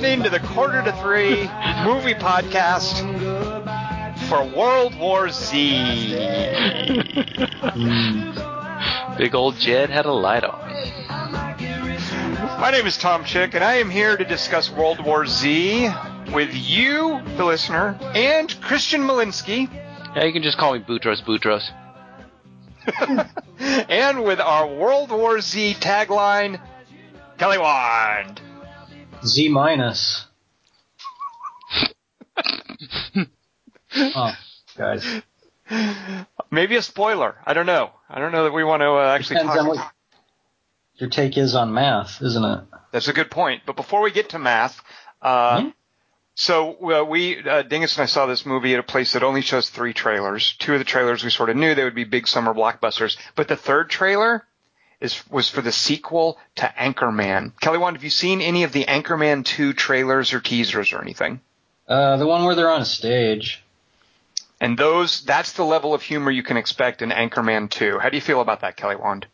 listening to the Quarter to Three movie podcast for World War Z. Big old Jed had a light on. My name is Tom Chick, and I am here to discuss World War Z with you, the listener, and Christian Malinsky, Yeah, you can just call me Boutros Boutros. and with our World War Z tagline, Kelly Wand. Z minus. oh, guys. Maybe a spoiler. I don't know. I don't know that we want to uh, actually Depends talk. on what your take is on math, isn't it? That's a good point. But before we get to math, uh, Hmm? so uh, we uh, Dingus and I saw this movie at a place that only shows three trailers. Two of the trailers we sort of knew they would be big summer blockbusters, but the third trailer is was for the sequel to Anchorman. Kelly Wand, have you seen any of the Anchorman two trailers or teasers or anything? Uh, the one where they're on a stage. And those, that's the level of humor you can expect in Anchorman 2. How do you feel about that, Kelly Wand?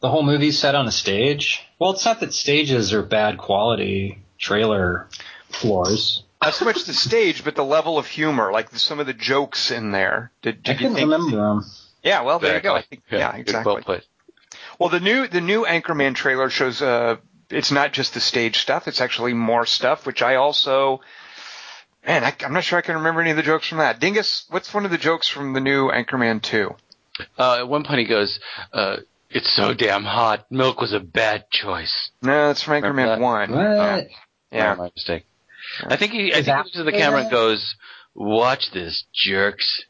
The whole movie's set on a stage. Well, it's not that stages are bad quality trailer floors. Not so much the stage, but the level of humor, like some of the jokes in there. Did, I did you couldn't think? remember them. Yeah, well, there you go. I think, yeah, good, exactly. Well put. Well, the new the new Anchorman trailer shows uh it's not just the stage stuff; it's actually more stuff, which I also. Man, I, I'm not sure I can remember any of the jokes from that. Dingus, what's one of the jokes from the new Anchorman 2? Uh, at one point he goes, uh, "It's so damn hot. Milk was a bad choice." No, it's from Remember Anchorman that? 1. What? Yeah. my mistake. I think he. I think he looks at the camera and goes, "Watch this, jerks."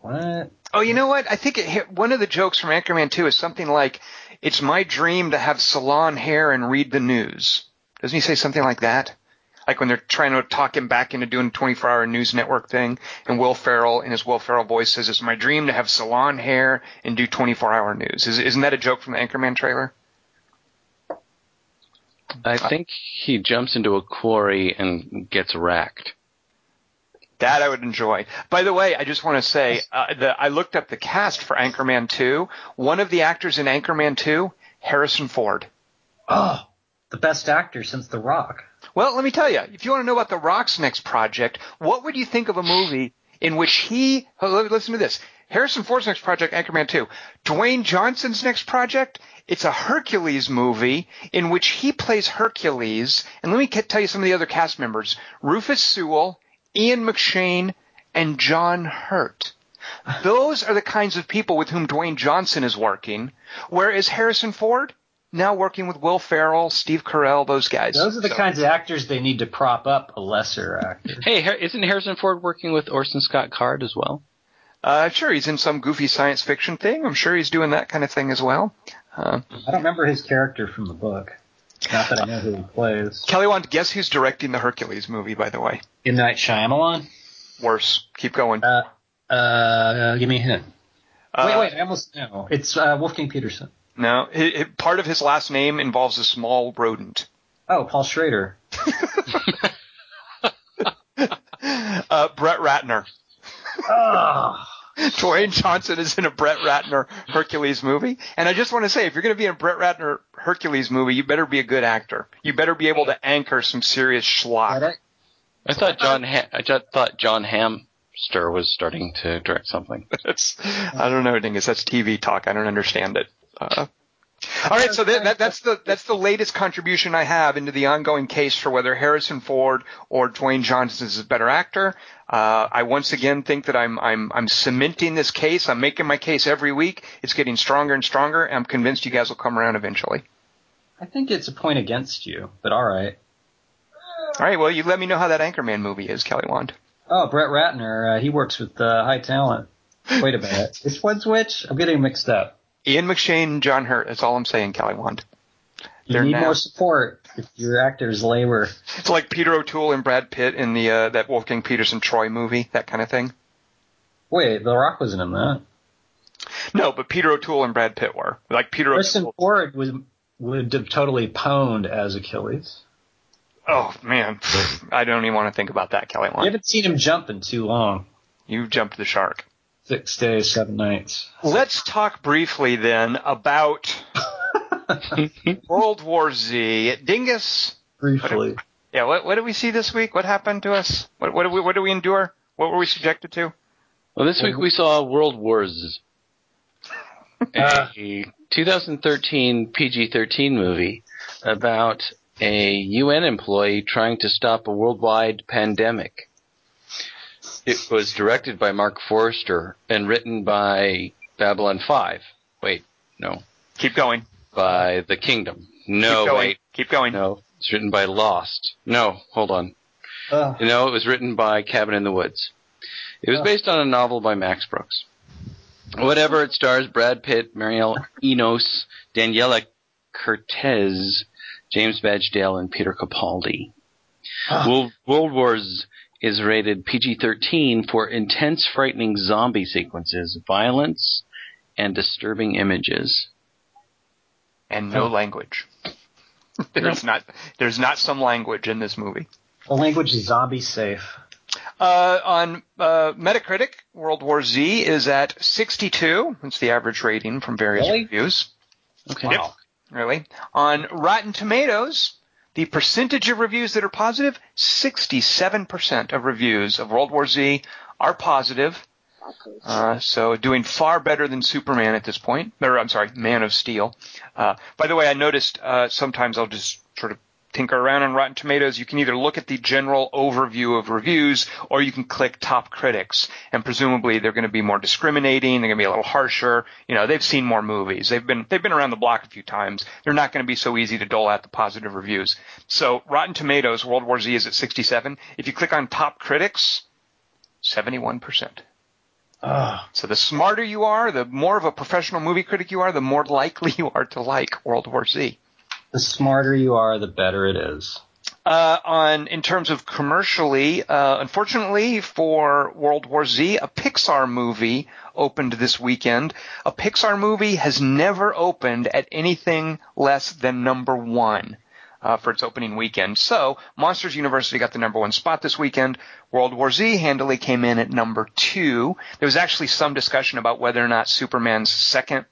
What? Oh, you know what? I think it hit, one of the jokes from Anchorman 2 is something like, "It's my dream to have salon hair and read the news." Doesn't he say something like that? Like when they're trying to talk him back into doing a 24-hour news network thing, and Will Ferrell in his Will Ferrell voice says, "It's my dream to have salon hair and do 24-hour news." Is, isn't that a joke from the Anchorman trailer? I think he jumps into a quarry and gets racked. That I would enjoy. By the way, I just want to say, uh, the, I looked up the cast for Anchorman 2. One of the actors in Anchorman 2, Harrison Ford. Oh, the best actor since The Rock. Well, let me tell you, if you want to know about The Rock's next project, what would you think of a movie in which he, listen to this, Harrison Ford's next project, Anchorman 2, Dwayne Johnson's next project, it's a Hercules movie in which he plays Hercules, and let me tell you some of the other cast members, Rufus Sewell, Ian McShane, and John Hurt. Those are the kinds of people with whom Dwayne Johnson is working, whereas Harrison Ford, now working with Will Ferrell, Steve Carell, those guys. Those are the So- kinds of actors they need to prop up a lesser actor. Hey, isn't Harrison Ford working with Orson Scott Card as well? Uh, sure, he's in some goofy science fiction thing. I'm sure he's doing that kind of thing as well. Uh, I don't remember his character from the book. Not that I know who he plays. Kelly wants to guess who's directing the Hercules movie, by the way. M. Night Shyamalan? Worse. Keep going. Uh, uh, give me a hint. Uh, wait, wait, I almost know. It's uh, Wolfgang Petersen. No, hi hi- part of his last name involves a small rodent. Oh, Paul Schrader. Uh, Brett Ratner. Oh, Dwayne Johnson is in a Brett Ratner Hercules movie. And I just want to say, if you're going to be in a Brett Ratner Hercules movie, you better be a good actor. You better be able to anchor some serious schlock. Get it? I thought John. Ha- I just thought John Hamster was starting to direct something. That's, I don't know, Dingus. That's TV talk. I don't understand it. Uh, all right, so that, that, that's the that's the latest contribution I have into the ongoing case for whether Harrison Ford or Dwayne Johnson is a better actor. Uh, I once again think that I'm I'm I'm cementing this case. I'm making my case every week. It's getting stronger and stronger. And I'm convinced you guys will come around eventually. I think it's a point against you, but all right. All right, well, you let me know how that Anchorman movie is, Kelly Wand. Oh, Brett Ratner. Uh, he works with uh, high talent. Wait a minute. Which one's which? I'm getting mixed up. Ian McShane and John Hurt. That's all I'm saying, Kelly Wand. You They're need now- more support if your actors labor. It's like Peter O'Toole and Brad Pitt in the uh, that Wolfgang Petersen Troy movie, that kind of thing. Wait, The Rock wasn't in that. No, but Peter O'Toole and Brad Pitt were. Like Peter Harrison O'Toole. Ford was would have totally pwned as Achilles. Oh man, I don't even want to think about that, Kelly Wand. You haven't seen him jump in too long. You jumped the shark. Six days, seven nights. Let's talk briefly then about World War Z. Dingus, Briefly. Yeah. What what did we see this week? What happened to us? What what did we what did we endure? What were we subjected to? Well, this week we saw World War Z, a 2013 PG-13 movie about a UN employee trying to stop a worldwide pandemic. It was directed by Marc Forster and written by Babylon 5. Wait, no. Keep going. By The Kingdom. No, Keep going. wait. Keep going. No. It's written by Lost. No, hold on. Uh, No, it was written by Cabin in the Woods. It was Oh. based on a novel by Max Brooks. Whatever, it stars Brad Pitt, Mireille Enos, Daniella Kertesz, James Badge Dale, and Peter Capaldi. World, World War Z is rated PG-13 for intense, frightening zombie sequences, violence, and disturbing images. And no Oh. language. there's not there's not some language in this movie. the language is zombie safe. Uh, on uh, Metacritic, World War Z is at 62. It's the average rating from various Really? reviews. Okay. Yep. Really. On Rotten Tomatoes, the percentage of reviews that are positive, 67% of reviews of World War Z are positive. Uh, so doing far better than Superman at this point. Or, I'm sorry, Man of Steel. Uh, by the way, I noticed uh, sometimes I'll just sort of tinker around on Rotten Tomatoes. You can either look at the general overview of reviews or you can click top critics. And presumably they're going to be more discriminating. They're going to be a little harsher. You know, they've seen more movies. They've been, they've been around the block a few times. They're not going to be so easy to dole out the positive reviews. So Rotten Tomatoes, World War Z is at 67. If you click on top critics, 71%. Ugh. Ah. So the smarter you are, the more of a professional movie critic you are, the more likely you are to like World War Z. The smarter you are, the better it is. Uh, on in terms of commercially, uh, unfortunately for World War Z, a Pixar movie opened this weekend. A Pixar movie has never opened at anything less than number one. Uh, for its opening weekend. So, Monsters University got the number one spot this weekend. World War Z handily came in at number two. There was actually some discussion about whether or not Superman's second,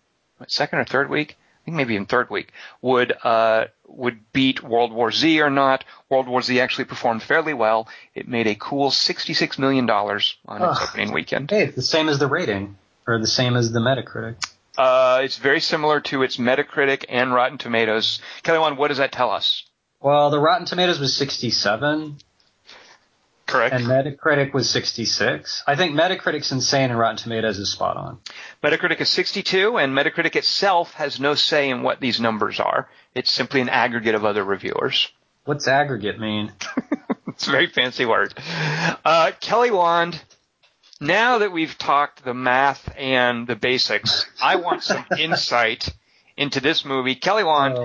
second or third week, think maybe in third week, would uh, would beat World War Z or not. World War Z actually performed fairly well. It made a cool sixty-six million dollars on its Ugh. opening weekend. Hey, it's the same as the rating, or the same as the Metacritic. Uh, it's very similar to its Metacritic and Rotten Tomatoes. Kelly, Wand, what does that tell us? Well, the Rotten Tomatoes was 67, Correct. and Metacritic was 66. I think Metacritic's insane, and Rotten Tomatoes is spot on. Metacritic is 62, and Metacritic itself has no say in what these numbers are. It's simply an aggregate of other reviewers. What's aggregate mean? It's a very fancy word. Uh, Kelly Wand, now that we've talked the math and the basics, I want some insight into this movie. Kelly Wand,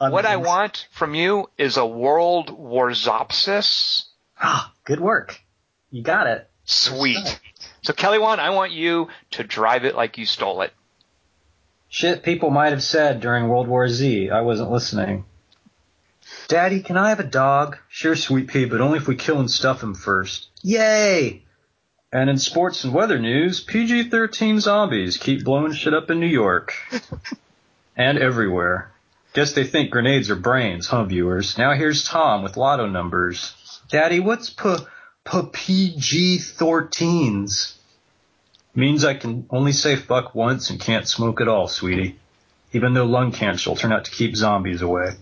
Oh, what I want from you is a world warzopsis. Ah, good work. You got it. Sweet. So Kelly Wand, I want you to drive it like you stole it. Shit people might have said during World War Z. I wasn't listening. Daddy, can I have a dog? Sure, sweet pea, but only if we kill and stuff him first. Yay! And in sports and weather news, PG-13 zombies keep blowing shit up in New York. and everywhere. Guess they think grenades are brains, huh, viewers? Now here's Tom with lotto numbers. Daddy, what's p p PG-13s? Means I can only say fuck once and can't smoke at all, sweetie. Even though lung cancer will turn out to keep zombies away.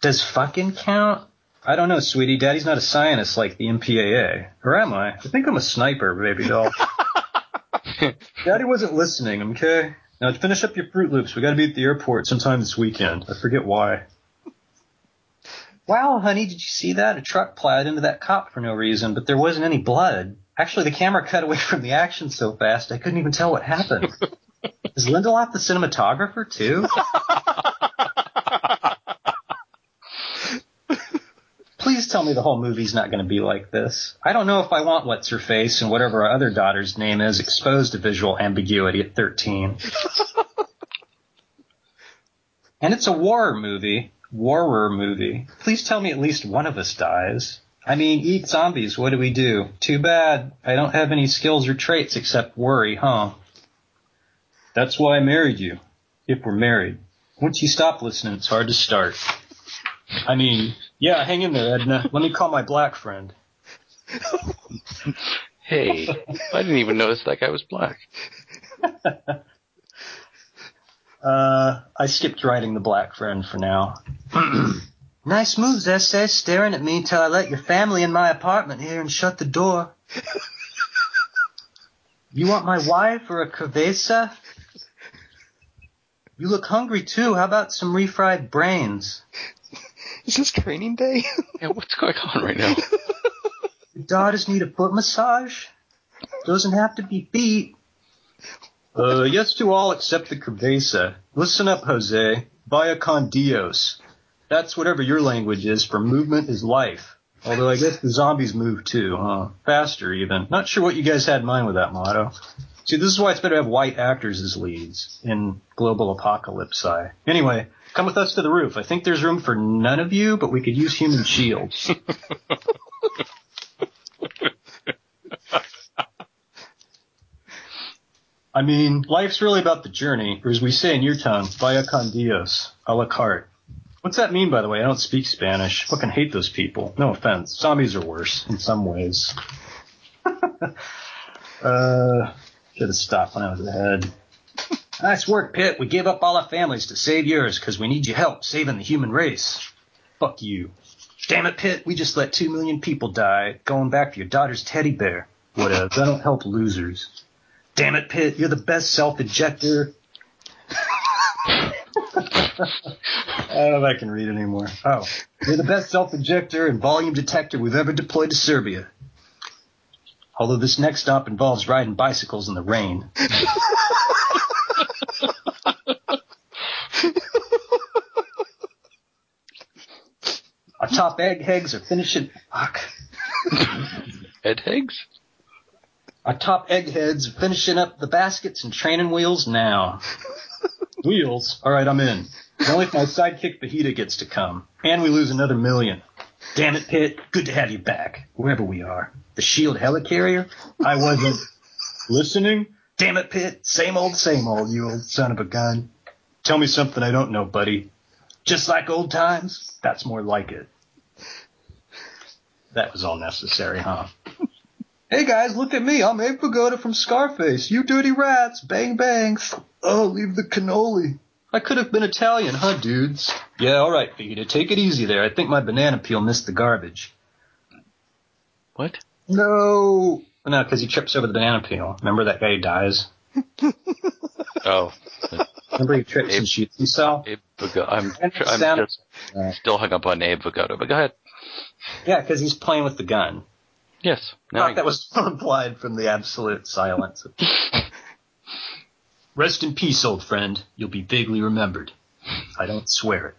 Does fucking count? I don't know, sweetie. Daddy's not a scientist like the MPAA. Or am I? I think I'm a sniper, baby doll. Daddy wasn't listening, okay? Now to finish up your Froot Loops, we gotta be at the airport sometime this weekend. I forget why. Wow, honey, did you see that? A truck plowed into that cop for no reason, but there wasn't any blood. Actually, the camera cut away from the action so fast I couldn't even tell what happened. Is Lindelof the cinematographer too? Please tell me the whole movie's not going to be like this. I don't know if I want what's her face and whatever our other daughter's name is exposed to visual ambiguity at 13. and it's a war movie. Warrer movie. Please tell me at least one of us dies. I mean, eat zombies. What do we do? Too bad. I don't have any skills or traits except worry, huh? That's why I married you. If we're married. Once you stop listening, it's hard to start. I mean, yeah, hang in there, Edna. Let me call my black friend. Hey, I didn't even notice that guy was black. Uh, I skipped writing the black friend for now. nice moves, S.A. staring at me till I let your family in my apartment here and shut the door. You want my wife or a cerveza? You look hungry too. How about some refried brains? Is this training day? Yeah, what's going on right now? Your daughters need a foot massage? Doesn't have to be feet. Uh, yes to all except the cerveza. Listen up, Jose. Vaya con Dios. That's whatever your language is for movement is life. Although I guess the zombies move too, huh? Faster even. Not sure what you guys had in mind with that motto. See, this is why it's better to have white actors as leads in global apocalypse. Anyway, come with us to the roof. I think there's room for none of you, but we could use human shields. I mean, life's really about the journey, or as we say in your tongue, via con Dios, a la carte. What's that mean, by the way? I don't speak Spanish. Fucking hate those people. No offense. Zombies are worse in some ways. uh, should have stopped when I was ahead. nice work, Pitt. We gave up all our families to save yours because we need your help saving the human race. Fuck you. Damn it, Pitt. We just let two million people die going back for your daughter's teddy bear. Whatever. I don't help losers. Damn it, Pitt. You're the best self-ejector. I don't know if I can read anymore. Oh. You're the best self-ejector and volume detector we've ever deployed to Serbia. Although this next stop involves riding bicycles in the rain. Our top egg eggheads are finishing. Fuck. Ed Higgs? Our top eggheads finishing up the baskets and training wheels now. wheels? Alright, I'm in. Only if my sidekick Fajita gets to come. And we lose another million. Damn it, Pitt. Good to have you back, wherever we are. The shield helicarrier? I wasn't listening. Damn it, Pitt. Same old, same old, you old son of a gun. Tell me something I don't know, buddy. Just like old times? That's more like it. That was all necessary, huh? Hey guys, look at me. I'm Abe Vigoda from Scarface. You dirty rats. Bang bang. Oh, leave the cannoli. I could have been Italian, huh, dudes? Yeah, alright, Vegeta. Take it easy there. I think my banana peel missed the garbage. What? No. No, because he trips over the banana peel. Remember that guy who dies? Oh, Remember he trips Abe- and shoots himself? Abe Vigoda. I'm, And I'm just Uh, still hung up on Abe Vigoda, but go ahead. yeah, because he's playing with the gun. Yes. Now that was implied from the absolute silence. Rest in peace, old friend. You'll be vaguely remembered. I don't swear it.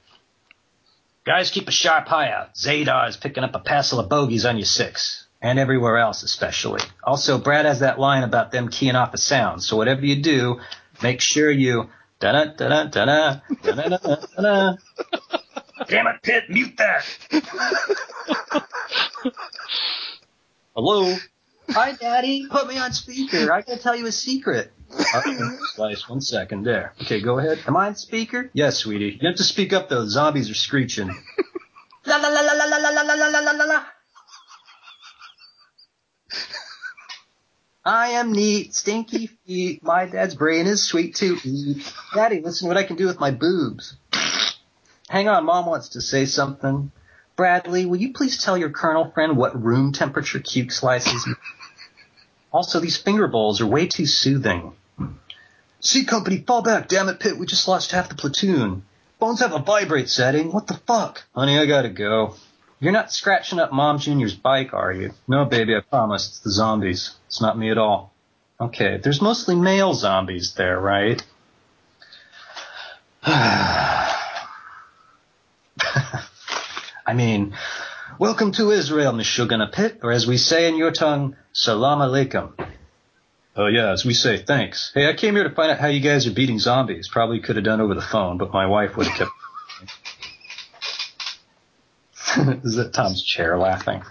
Guys, keep a sharp eye out. Zadar is picking up a passel of bogeys on your six, and everywhere else, especially. Also, Brad has that line about them keying off a sound, so whatever you do, make sure you. Da da da da da da da da Damn it, Pitt, mute that! Hello? Hi, Daddy. Put me on speaker. I gotta tell you a secret. Slice, one second. There. Okay, go ahead. Am I on speaker? Yes, sweetie. You have to speak up though. Zombies are screeching. la la la la la la la la la la la la. I am neat, stinky feet. My dad's brain is sweet to eat. Daddy, listen what I can do with my boobs. Hang on, mom wants to say something. Bradley, will you please tell your colonel friend what room temperature cube slices? also, these finger bowls are way too soothing. C company, fall back, damn it, Pitt. We just lost half the platoon. Phones have a vibrate setting. What the fuck? Honey, I gotta go. You're not scratching up Mom Junior's bike, are you? No, baby, I promise. It's the zombies. It's not me at all. Okay, there's mostly male zombies there, right? I mean, welcome to Israel, Mishugana Pitt, or as we say in your tongue, Salam Alaikum. Oh yeah, as we say, thanks. Hey, I came here to find out how you guys are beating zombies. Probably could have done over the phone, but my wife would have kept. Is that Tom's chair laughing?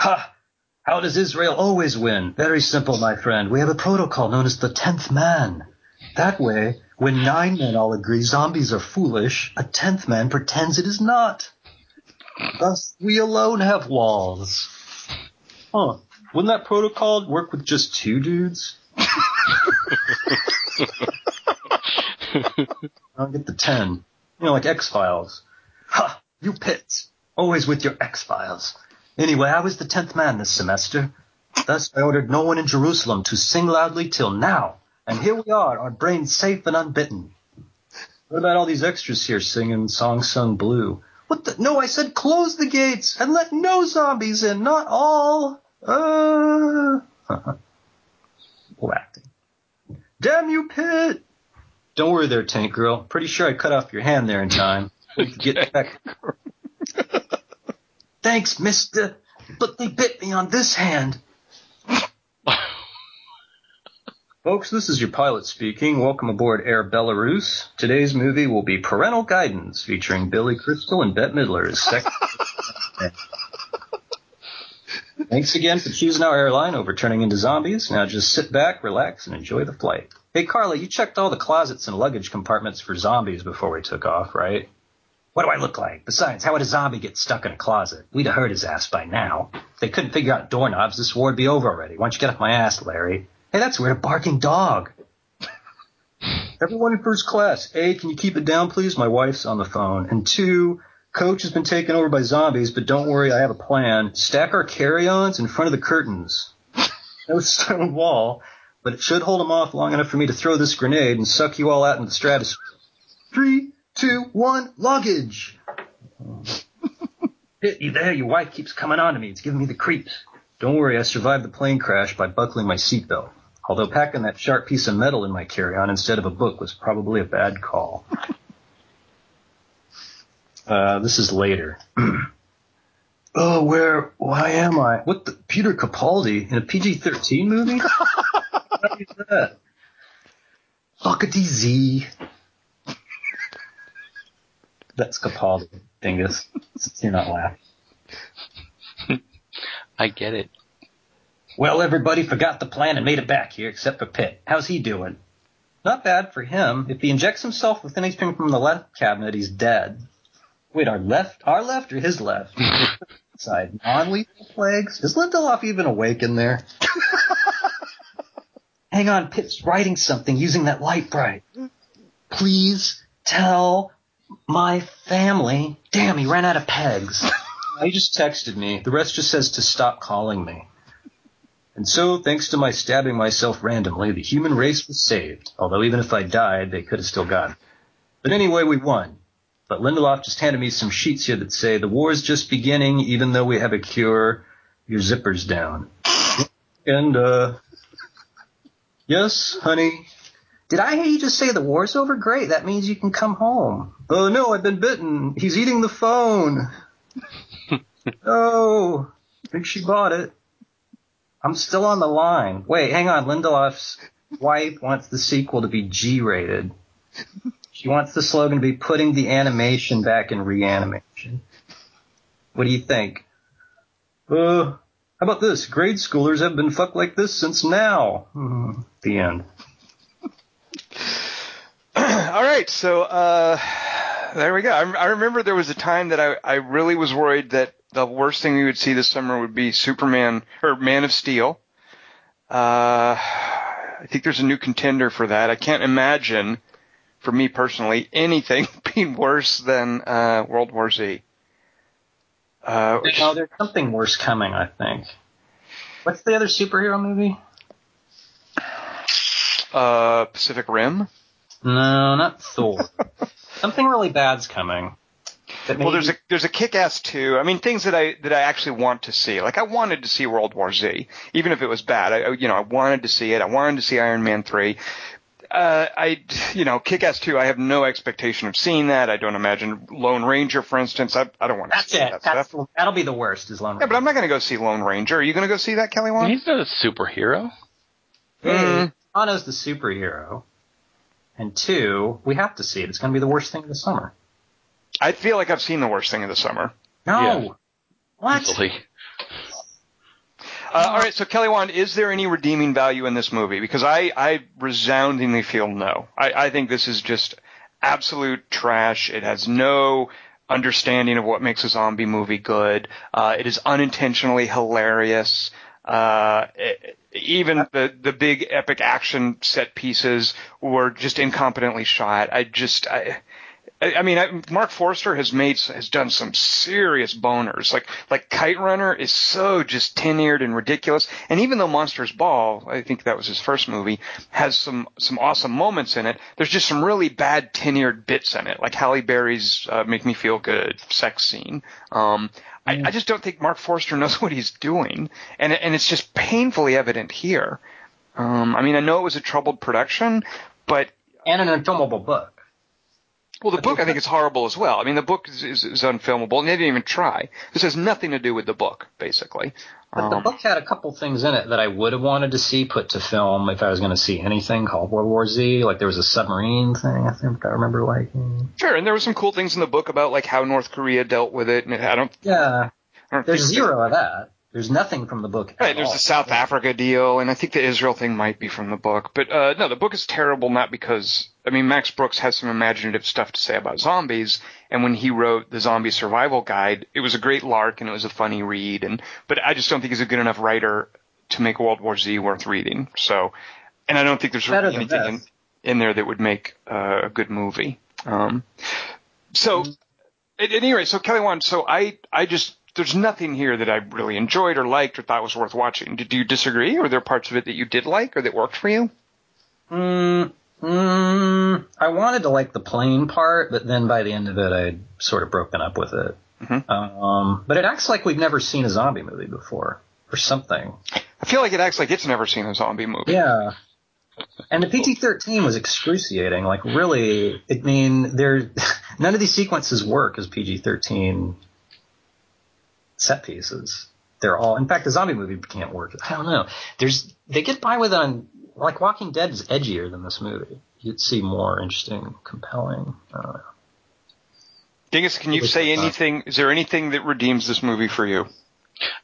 Ha! How does Israel always win? Very simple, my friend. We have a protocol known as the tenth man. That way, When nine men all agree zombies are foolish, a tenth man pretends it is not. Thus, we alone have walls. Huh. Wouldn't that protocol work with just two dudes? I'll get the ten. You know, like X-Files. Ha! You pits! Always with your X-Files. Anyway, I was the tenth man this semester. Thus, I ordered no one in Jerusalem to sing loudly till now. And here we are, our brains safe and unbitten. What about all these extras here singing Song Sung Blue? What the? No, I said close the gates and let no zombies in, not all. Uh. Acting. Damn you, Pitt! Don't worry there, Tank Girl. Pretty sure I cut off your hand there in time. We could get back. Thanks, mister. But they bit me on this hand. Folks, this is your pilot speaking. Welcome aboard Air Belarus. Today's movie will be Parental Guidance, featuring Billy Crystal and Bette Midler as second. Thanks again for choosing our airline over turning into zombies. Now just sit back, relax, and enjoy the flight. Hey, Carla, you checked all the closets and luggage compartments for zombies before we took off, right? What do I look like? Besides, how would a zombie get stuck in a closet? We'd have heard his ass by now. If they couldn't figure out doorknobs, this war would be over already. Why don't you get off my ass, Larry? Hey, that's weird. A barking dog. Everyone in first class. A, can you keep it down, please? My wife's on the phone. And two, coach has been taken over by zombies, but don't worry, I have a plan. Stack our carry-ons in front of the curtains. No stone wall, but it should hold them off long enough for me to throw this grenade and suck you all out into the stratosphere. Three, two, one, luggage. You there. Your wife keeps coming on to me. It's giving me the creeps. Don't worry, I survived the plane crash by buckling my seatbelt. Although packing that sharp piece of metal in my carry-on instead of a book was probably a bad call. Uh, this is later. oh, where? Why am I? What the? Peter Capaldi in a PG-13 movie? what is that? Fuckity Z. That's Capaldi, dingus. You're not laughing. I get it. Well, everybody forgot the plan and made it back here, except for Pitt. How's he doing? Not bad for him. If he injects himself with anything from the left cabinet, he's dead. Wait, our left, our left or his left? Side. Non-lethal plagues? Is Lindelof even awake in there? Hang on, Pitt's writing something using that Lite-Brite. Please tell my family. Damn, he ran out of pegs. he just texted me. The rest just says to stop calling me. And so, thanks to my stabbing myself randomly, the human race was saved. Although even if I died, they could have still gone. But anyway, we won. But Lindelof just handed me some sheets here that say the war is just beginning, even though we have a cure. Your zipper's down. And uh, yes, honey. Did I hear you just say the war's over? Great, that means you can come home. Oh no, I've been bitten. He's eating the phone. oh, I think she bought it. I'm still on the line. Wait, hang on. Lindelof's wife wants the sequel to be G-rated. She wants the slogan to be putting the animation back in reanimation. What do you think? Uh, how about this? Grade schoolers have been fucked like this since now. Hmm, the end. All right, so uh, there we go. I, I remember there was a time that I, I really was worried that the worst thing we would see this summer would be Superman or Man of Steel. Uh, I think there's a new contender for that. I can't imagine, for me personally, anything being worse than uh, World War Z. Uh, No, there's something worse coming, I think. What's the other superhero movie? uh, Pacific Rim. No, not Thor. something really bad's coming. That Well, there's a there's a Kick-Ass 2. I mean, things that I that I actually want to see. Like I wanted to see World War Z, even if it was bad. I you know I wanted to see it. I wanted to see Iron Man 3. Uh, I you know Kick-Ass 2. I have no expectation of seeing that. I don't imagine Lone Ranger, for instance. I I don't want to That's see it. that That's stuff. that'll be the worst. Is Lone Ranger. Yeah, but I'm not going to go see Lone Ranger. Are you going to go see that, Kelly Wand? He's not a superhero. Hey, Mm. Thanos the superhero. And two, we have to see it. It's going to be the worst thing of the summer. I feel like I've seen the worst thing of the summer. No. Yeah. What? Easily. Uh, all right, so Kelly Wand, is there any redeeming value in this movie? Because I, I resoundingly feel no. I, I think this is just absolute trash. It has no understanding of what makes a zombie movie good. Uh, it is unintentionally hilarious. Uh, it, even the the big epic action set pieces were just incompetently shot. I just I I, I mean, I, Marc Forster has made has done some serious boners. Like like Kite Runner is so just tin-eared and ridiculous. And even though Monsters Ball, I think that was his first movie, has some some awesome moments in it. There's just some really bad tin-eared bits in it, like Halle Berry's uh, "Make Me Feel Good" sex scene. Um, I, I just don't think Marc Forster knows what he's doing, and and it's just painfully evident here. Um, I mean, I know it was a troubled production, but and an unfilmable book. Well, the book I think is horrible as well. I mean, the book is, is, is unfilmable, and they didn't even try. This has nothing to do with the book, basically. But um, the book had a couple things in it that I would have wanted to see put to film if I was going to see anything called World War Z. Like there was a submarine thing I think I remember liking. Sure, and there were some cool things in the book about like how North Korea dealt with it, and I don't. Yeah, I don't there's zero of that. There's nothing from the book. Right, there's all. the South Africa deal, and I think the Israel thing might be from the book. But uh, no, the book is terrible not because I mean Max Brooks has some imaginative stuff to say about zombies, and when he wrote the Zombie Survival Guide, it was a great lark and it was a funny read. And but I just don't think he's a good enough writer to make World War Z worth reading. So, and I don't think there's really anything in, in, there that would make uh, a good movie. Um, so. Mm-hmm. At, at any rate, so Kelly Wand, so I, I just there's nothing here that I really enjoyed or liked or thought was worth watching. Did you disagree? Or were there parts of it that you did like or that worked for you? Mm, mm, I wanted to like the plane part, but then by the end of it, I'd sort of broken up with it. Mm-hmm. Um, but it acts like we've never seen a zombie movie before, or something. I feel like it acts like it's never seen a zombie movie. Yeah. And the PG-13 was excruciating. Like really, I mean, there none of these sequences work as PG-13 set pieces. They're all, in fact, the zombie movie can't work. I don't know. There's, they get by with on, like Walking Dead is edgier than this movie. You'd see more interesting, compelling. Uh, Dingus, can you say anything? Is there anything that redeems this movie for you?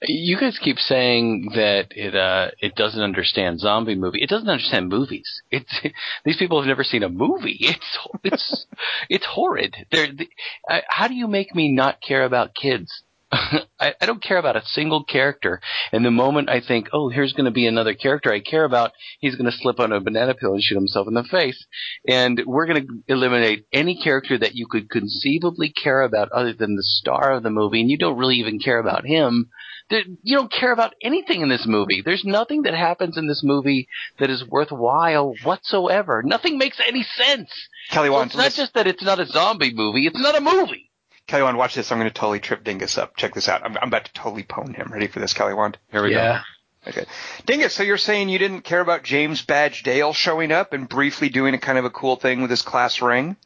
You guys keep saying that it uh, it doesn't understand zombie movie. It doesn't understand movies. It's these people have never seen a movie. It's it's it's horrid. They're, they, uh, how do you make me not care about kids? I, I don't care about a single character. And the moment I think, oh, here's going to be another character I care about, he's going to slip on a banana peel and shoot himself in the face. And we're going to eliminate any character that you could conceivably care about other than the star of the movie, and you don't really even care about him. You don't care about anything in this movie. There's nothing that happens in this movie that is worthwhile whatsoever. Nothing makes any sense. Kelly so it's not just that it's not a zombie movie; it's not a movie. Kelly Wand, watch this. I'm going to totally trip Dingus up. Check this out. I'm, I'm about to totally pwn him. Ready for this, Kelly Wand? Here we yeah. go. Okay. Dingus, so you're saying you didn't care about James Badge Dale showing up and briefly doing a kind of a cool thing with his class ring?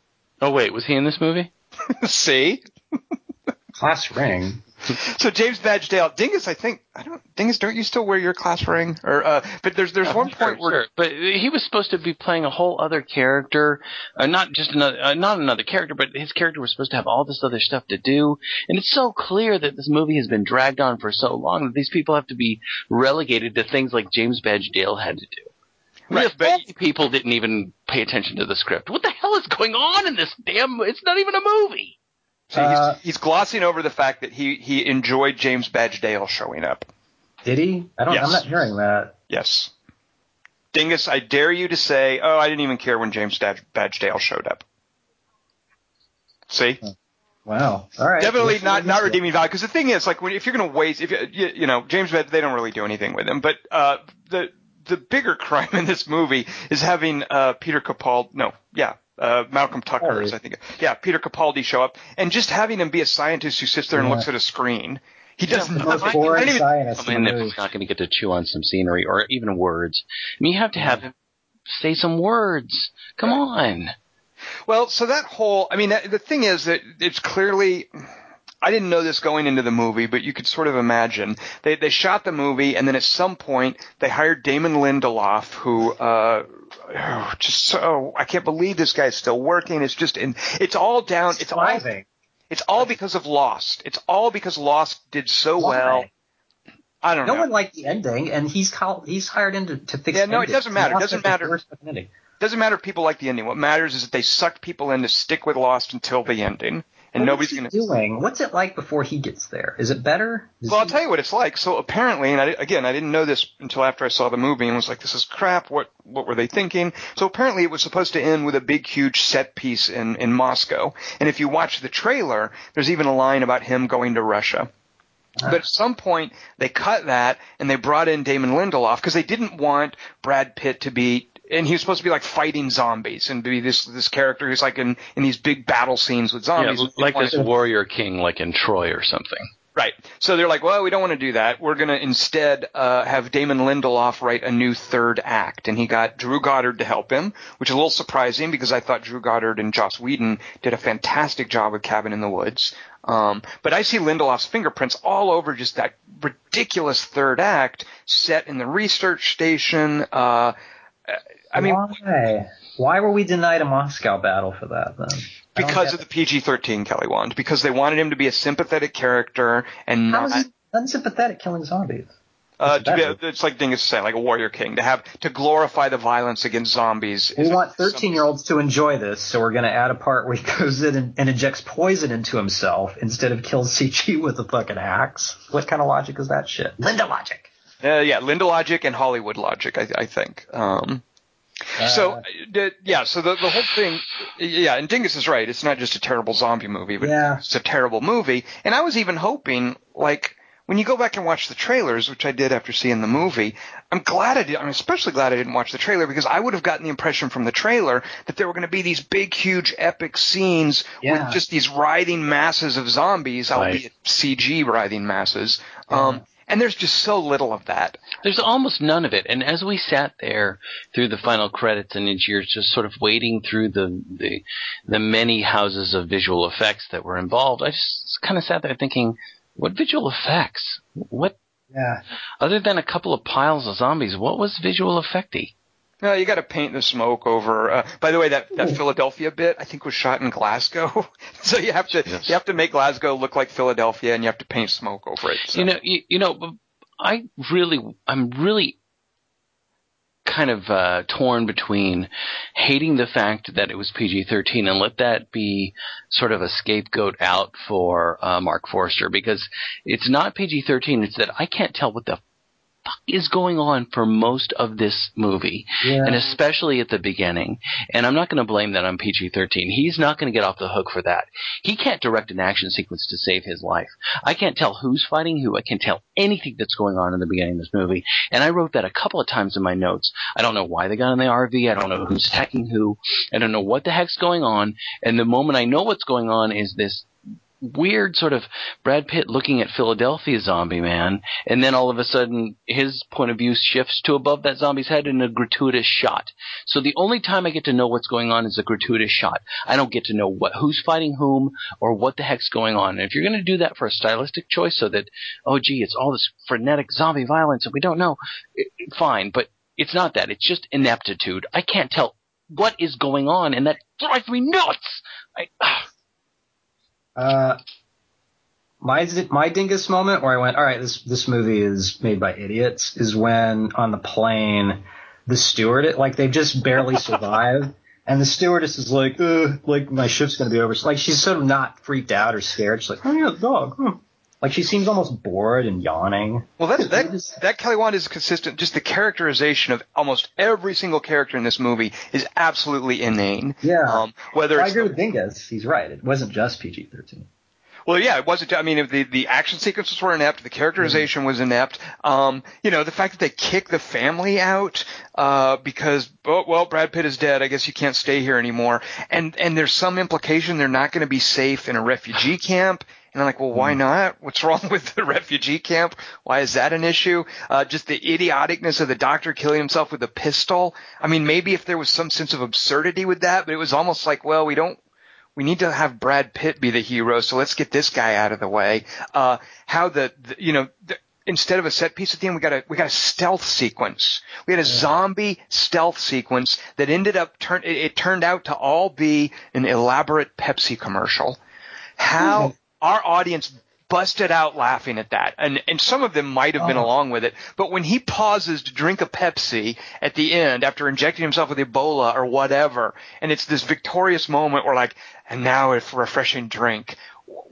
Oh wait, was he in this movie? See? class ring? so James Badge Dale, Dingus, I think I don't Dingus, don't you still wear your class ring? Or uh, but there's there's one sure, point where sure. but he was supposed to be playing a whole other character, uh, not just another uh, not another character, but his character was supposed to have all this other stuff to do. And it's so clear that this movie has been dragged on for so long that these people have to be relegated to things like James Badge Dale had to do. Right, but people didn't even pay attention to the script. What the hell is going on in this damn? It's not even a movie. So uh, he's, he's, glossing over the fact that he, he enjoyed James Badge Dale showing up. Did he? I don't. Yes. I'm not hearing that. Yes. Dingus, I dare you to say, "Oh, I didn't even care when James Badge Dale showed up." See? Wow. All right. Definitely not not redeeming value because the thing is, like, when if you're going to waste, if you, you know James Badge, they don't really do anything with him. But uh, the the bigger crime in this movie is having uh, Peter Capaldi. No, yeah, uh, Malcolm Tucker, is, I think. Yeah, Peter Capaldi show up, and just having him be a scientist who sits there and yeah. looks at a screen. He does yeah, nothing. Boring even, scientist I mean, not going to get to chew on some scenery or even words. I mean, you have to have him say some words. Come on. Well, so that whole, I mean, the thing is that it's clearly, I didn't know this going into the movie, but you could sort of imagine they they shot the movie, and then at some point they hired Damon Lindelof, who uh, oh, just so I can't believe this guy's still working. It's just in, it's all down. It's, it's all it's all because of Lost. It's all because Lost did so Why? well. I don't no know. No one liked the ending, and he's called, he's hired in to, to fix. Yeah, no, it doesn't matter. It doesn't wants to fix matter. the worst fucking ending. doesn't matter if people like the ending. What matters is that they sucked people in to stick with Lost until the ending, and Well, nobody's what's going to. doing? What's it like before he gets there? Is it better? Does Well, I'll tell you what it's like. So apparently, and I, again, I didn't know this until after I saw the movie and was like, "This is crap." What what were they thinking? So apparently, it was supposed to end with a big, huge set piece in in Moscow. And if you watch the trailer, there's even a line about him going to Russia. Ah. But at some point, they cut that and they brought in Damon Lindelof because they didn't want Brad Pitt to be. And he was supposed to be like fighting zombies and be this this character who's like in, in these big battle scenes with Yeah, zombies. like this wanted- warrior king, like in Troy or something. Right. So they're like, well, we don't want to do that. We're going to instead uh, have Damon Lindelof write a new third act. And he got Drew Goddard to help him, which is a little surprising because I thought Drew Goddard and Joss Whedon did a fantastic job with Cabin in the Woods. Um, but I see Lindelof's fingerprints all over just that ridiculous third act set in the research station. Uh, I mean, why? Why were we denied a Moscow battle for that then? I because of the PG-13 Kelly Wand, because they wanted him to be a sympathetic character and. How not. is unsympathetic killing zombies? Uh, What's to be, it's like Dingus is saying, like a warrior king, to have to glorify the violence against zombies. We want 13 year olds to enjoy this, so we're going to add a part where he goes in and, and injects poison into himself instead of kills CG with a fucking axe. What kind of logic is that shit? Linda logic. Uh, yeah, Linda logic and Hollywood logic, I, I think. Um, so, uh, yeah, so the, the whole thing, yeah, and Dingus is right. It's not just a terrible zombie movie, but Yeah. it's a terrible movie. And I was even hoping, like, when you go back and watch the trailers, which I did after seeing the movie, I'm glad I did. I'm especially glad I didn't watch the trailer because I would have gotten the impression from the trailer that there were going to be these big, huge, epic scenes Yeah. with just these writhing masses of zombies, Right. albeit CG writhing masses. Um, and there's just so little of that. There's almost none of it. And as we sat there through the final credits and as you're just sort of wading through the, the, the many houses of visual effects that were involved, I just kind of sat there thinking, what visual effects? What, Yeah. other than a couple of piles of zombies, what was visual effecty? No, you got to paint the smoke over. Uh, by the way, that, that Philadelphia bit I think was shot in Glasgow, so you have to Yes. you have to make Glasgow look like Philadelphia, and you have to paint smoke over it. So. You know, you, you know, I really, I'm really kind of uh, torn between hating the fact that it was PG-13 and let that be sort of a scapegoat out for uh, Marc Forster because it's not PG-13. It's that I can't tell what the fuck is going on for most of this movie, Yeah. and especially at the beginning. And I'm not going to blame that on PG-13. He's not going to get off the hook for that. He can't direct an action sequence to save his life. I can't tell who's fighting who. I can't tell anything that's going on in the beginning of this movie. And I wrote that a couple of times in my notes. I don't know why they got in the RV. I don't know who's attacking who. I don't know what the heck's going on. And the moment I know what's going on is this weird sort of Brad Pitt looking at Philadelphia zombie man, and then all of a sudden his point of view shifts to above that zombie's head in a gratuitous shot. So the only time I get to know what's going on is a gratuitous shot. I don't get to know what who's fighting whom or what the heck's going on. And if you're going to do that for a stylistic choice, so that oh gee, it's all this frenetic zombie violence and we don't know, it, fine. But it's not that. It's just ineptitude. I can't tell what is going on, and that drives me nuts. I, my my dingus moment where I went, all right, this this movie is made by idiots, is when on the plane, the steward like they've just barely survived, and the stewardess is like, uh, like my shift's gonna be over. Like she's sort of not freaked out or scared. She's like, oh yeah, dog. Hmm. Like she seems almost bored and yawning. Well, that that that Kelly Wand is consistent. Just the characterization of almost every single character in this movie is absolutely inane. Yeah. Um, whether I it's agree the- with Dingus. He's right. It wasn't just PG thirteen. Well, yeah, it wasn't. I mean, the the action sequences were inept. The characterization was inept. Um, you know, the fact that they kick the family out uh, because oh, well, Brad Pitt is dead. I guess you can't stay here anymore. And and there's some implication they're not going to be safe in a refugee camp. And I'm like, well, why not? What's wrong with the refugee camp? Why is that an issue? Uh, just the idioticness of the doctor killing himself with a pistol. I mean, maybe if there was some sense of absurdity with that, but it was almost like, well, we don't we need to have Brad Pitt be the hero, so let's get this guy out of the way. Uh, how the, the you know, the, instead of a set piece at the end, we got a we got a stealth sequence. We had a zombie stealth sequence that ended up turn it, it turned out to all be an elaborate Pepsi commercial. How our audience busted out laughing at that. And and some of them might have been Oh. along with it. But when he pauses to drink a Pepsi at the end after injecting himself with Ebola or whatever, and it's this victorious moment where like, and now it's a refreshing drink.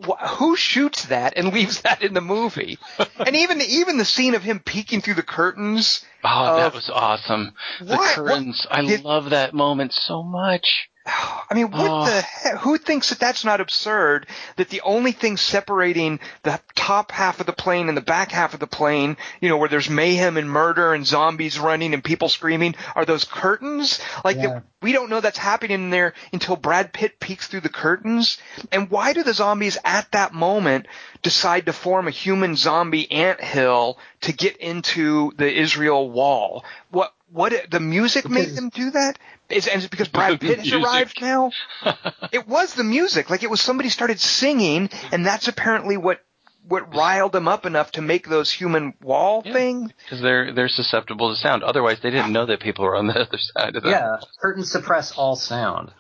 Wh- Who shoots that and leaves that in the movie? and even even the scene of him peeking through the curtains. Oh, that was awesome. The What- curtains. I did- love that moment so much. I mean, what Oh. the heck? Who thinks that that's not absurd? That the only thing separating the top half of the plane and the back half of the plane, you know, where there's mayhem and murder and zombies running and people screaming, are those curtains? Like, Yeah. that we don't know that's happening in there until Brad Pitt peeks through the curtains. And why do the zombies at that moment decide to form a human zombie anthill to get into the Israel wall? What? What? The music made them do that? Is, and is it because Brad Pitt has arrived now? it was the music. Like it was somebody started singing, and that's apparently what what riled them up enough to make those human wall Yeah. things. Because they're they're susceptible to sound. Otherwise, they didn't know that people were on the other side of that. Yeah, curtains suppress all sound.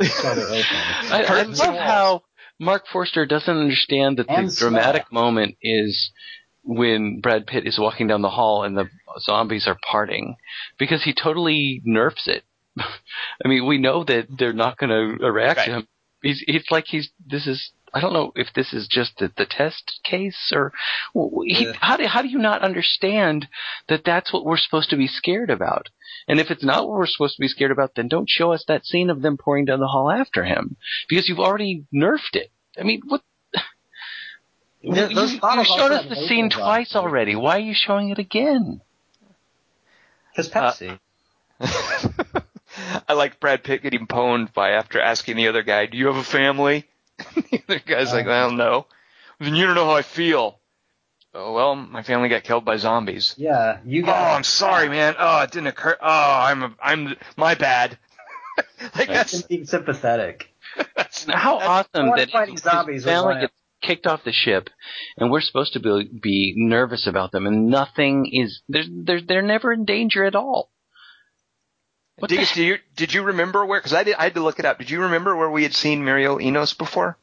So they're open. I, I love how Marc Forster doesn't understand that the dramatic smell. moment is when Brad Pitt is walking down the hall and the zombies are parting because he totally nerfs it. I mean, we know that they're not going to react to him. He's it's like he's this is I don't know if this is just the, the test case or he, Yeah. how do how do you not understand that that's what we're supposed to be scared about? And if it's not what we're supposed to be scared about, then don't show us that scene of them pouring down the hall after him because you've already nerfed it. I mean, what? Th- you, those you bottles showed also us the scene twice them. already. Why are you showing it again? Because uh, Pepsi. I like Brad Pitt getting pwned by after asking the other guy, "Do you have a family?" the other guy's like, "I don't know." Then you don't know how I feel. Oh well, my family got killed by zombies. yeah, you Oh. I'm sorry, man. Oh, it didn't occur. Oh, I'm I'm my bad. like that's Being sympathetic. that's How awesome Or that fighting his zombies was family gets kicked off the ship, and we're supposed to be, be nervous about them, and nothing is they're they're they're never in danger at all. What Diggs, did you did you remember where? Because I did. I had to look it up. Did you remember where we had seen Mireille Enos before?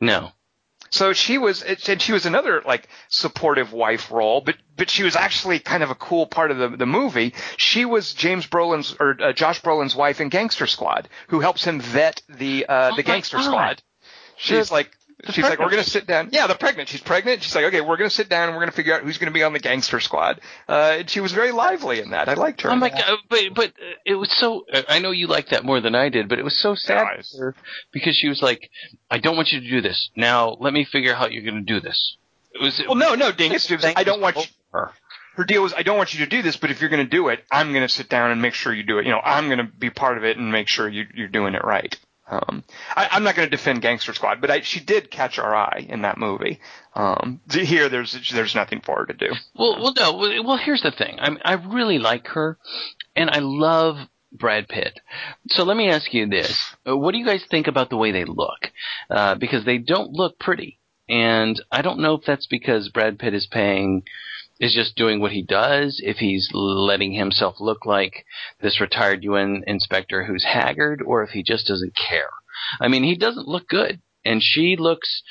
No. So she was, and she was another like supportive wife role, but but she was actually kind of a cool part of the the movie. She was James Brolin's or uh, Josh Brolin's wife in Gangster Squad, who helps him vet the uh, Oh the Gangster God. Squad. She's like. The She's like, we're gonna sit down. Yeah, the pregnant. She's pregnant. She's like, okay, we're gonna sit down and we're gonna figure out who's gonna be on the gangster squad. Uh, and she was very lively in that. I liked her. Oh my god! But but uh, it was so. uh, I know you liked that more than I did, but it was so sad because she was like, "I don't want you to do this. Now let me figure out how you're going to do this." It was. Well, no, no, Dingus. It was, I don't want you. her. her deal was I don't want you to do this, but if you're going to do it, I'm going to sit down and make sure you do it. You know, I'm going to be part of it and make sure you, you're doing it right. Um, I, I'm not going to defend Gangster Squad, but I, she did catch our eye in that movie. Um, here, there's there's nothing for her to do. Well, well, no. Well, well, here's the thing. I I really like her, and I love Brad Pitt. So let me ask you this: Uh, What do you guys think about the way they look? Uh, because they don't look pretty, and I don't know if that's because Brad Pitt is paying. Is just doing what he does. If he's letting himself look like this retired UN inspector who's haggard, or if he just doesn't care. I mean, he doesn't look good, and she looks.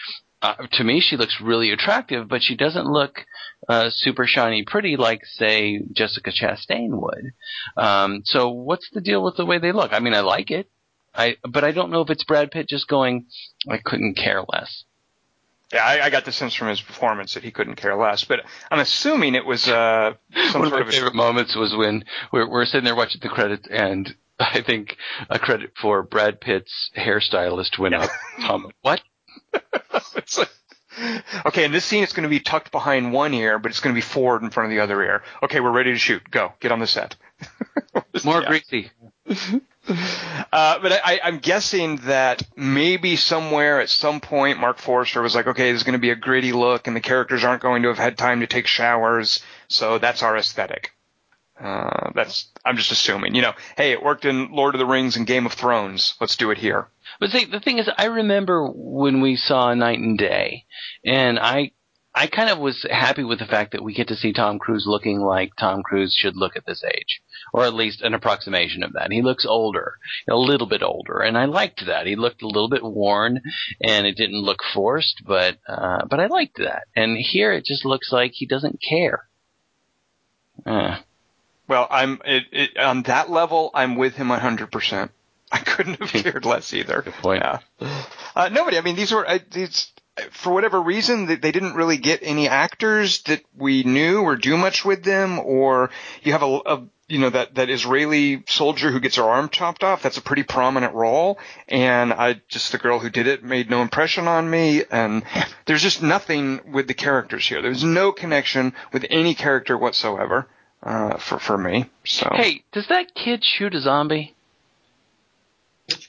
Uh, to me, she looks really attractive, but she doesn't look uh, super shiny pretty like say Jessica Chastain would. Um, so what's the deal with the way they look? I mean, I like it. I, but I don't know if it's Brad Pitt just going, I couldn't care less. Yeah, I, I got the sense from his performance that he couldn't care less, but I'm assuming it was uh, some One of sort my of a favorite moments was when we're, we're sitting there watching the credits, and I think a credit for Brad Pitt's hairstylist went up. Tom, what? Like- okay, in this scene, it's going to be tucked behind one ear, but it's going to be forward in front of the other ear. Okay, we're ready to shoot. Go, get on the set. More Yeah. greasy. Uh, but I, I'm guessing that maybe somewhere at some point, Marc Forster was like, okay, there's going to be a gritty look, and the characters aren't going to have had time to take showers, so that's our aesthetic. Uh, that's I'm just assuming. You know, hey, it worked in Lord of the Rings and Game of Thrones. Let's do it here. But see, the thing is, I remember when we saw Knight and Day, and I, I kind of was happy with the fact that we get to see Tom Cruise looking like Tom Cruise should look at this age, or at least an approximation of that. He looks older, a little bit older, and I liked that. He looked a little bit worn, and it didn't look forced, but uh, but I liked that. And here it just looks like he doesn't care. Uh. Well, I'm it, it, on that level. I'm with him 100. percent I couldn't have cared less either. Good point. Yeah. Uh, nobody. I mean, these were. These, for whatever reason, they didn't really get any actors that we knew or do much with them. Or you have a, a you know that that Israeli soldier who gets her arm chopped off. That's a pretty prominent role, and I just the girl who did it made no impression on me. And there's just nothing with the characters here. There's no connection with any character whatsoever uh, for for me. So Hey, does that kid shoot a zombie?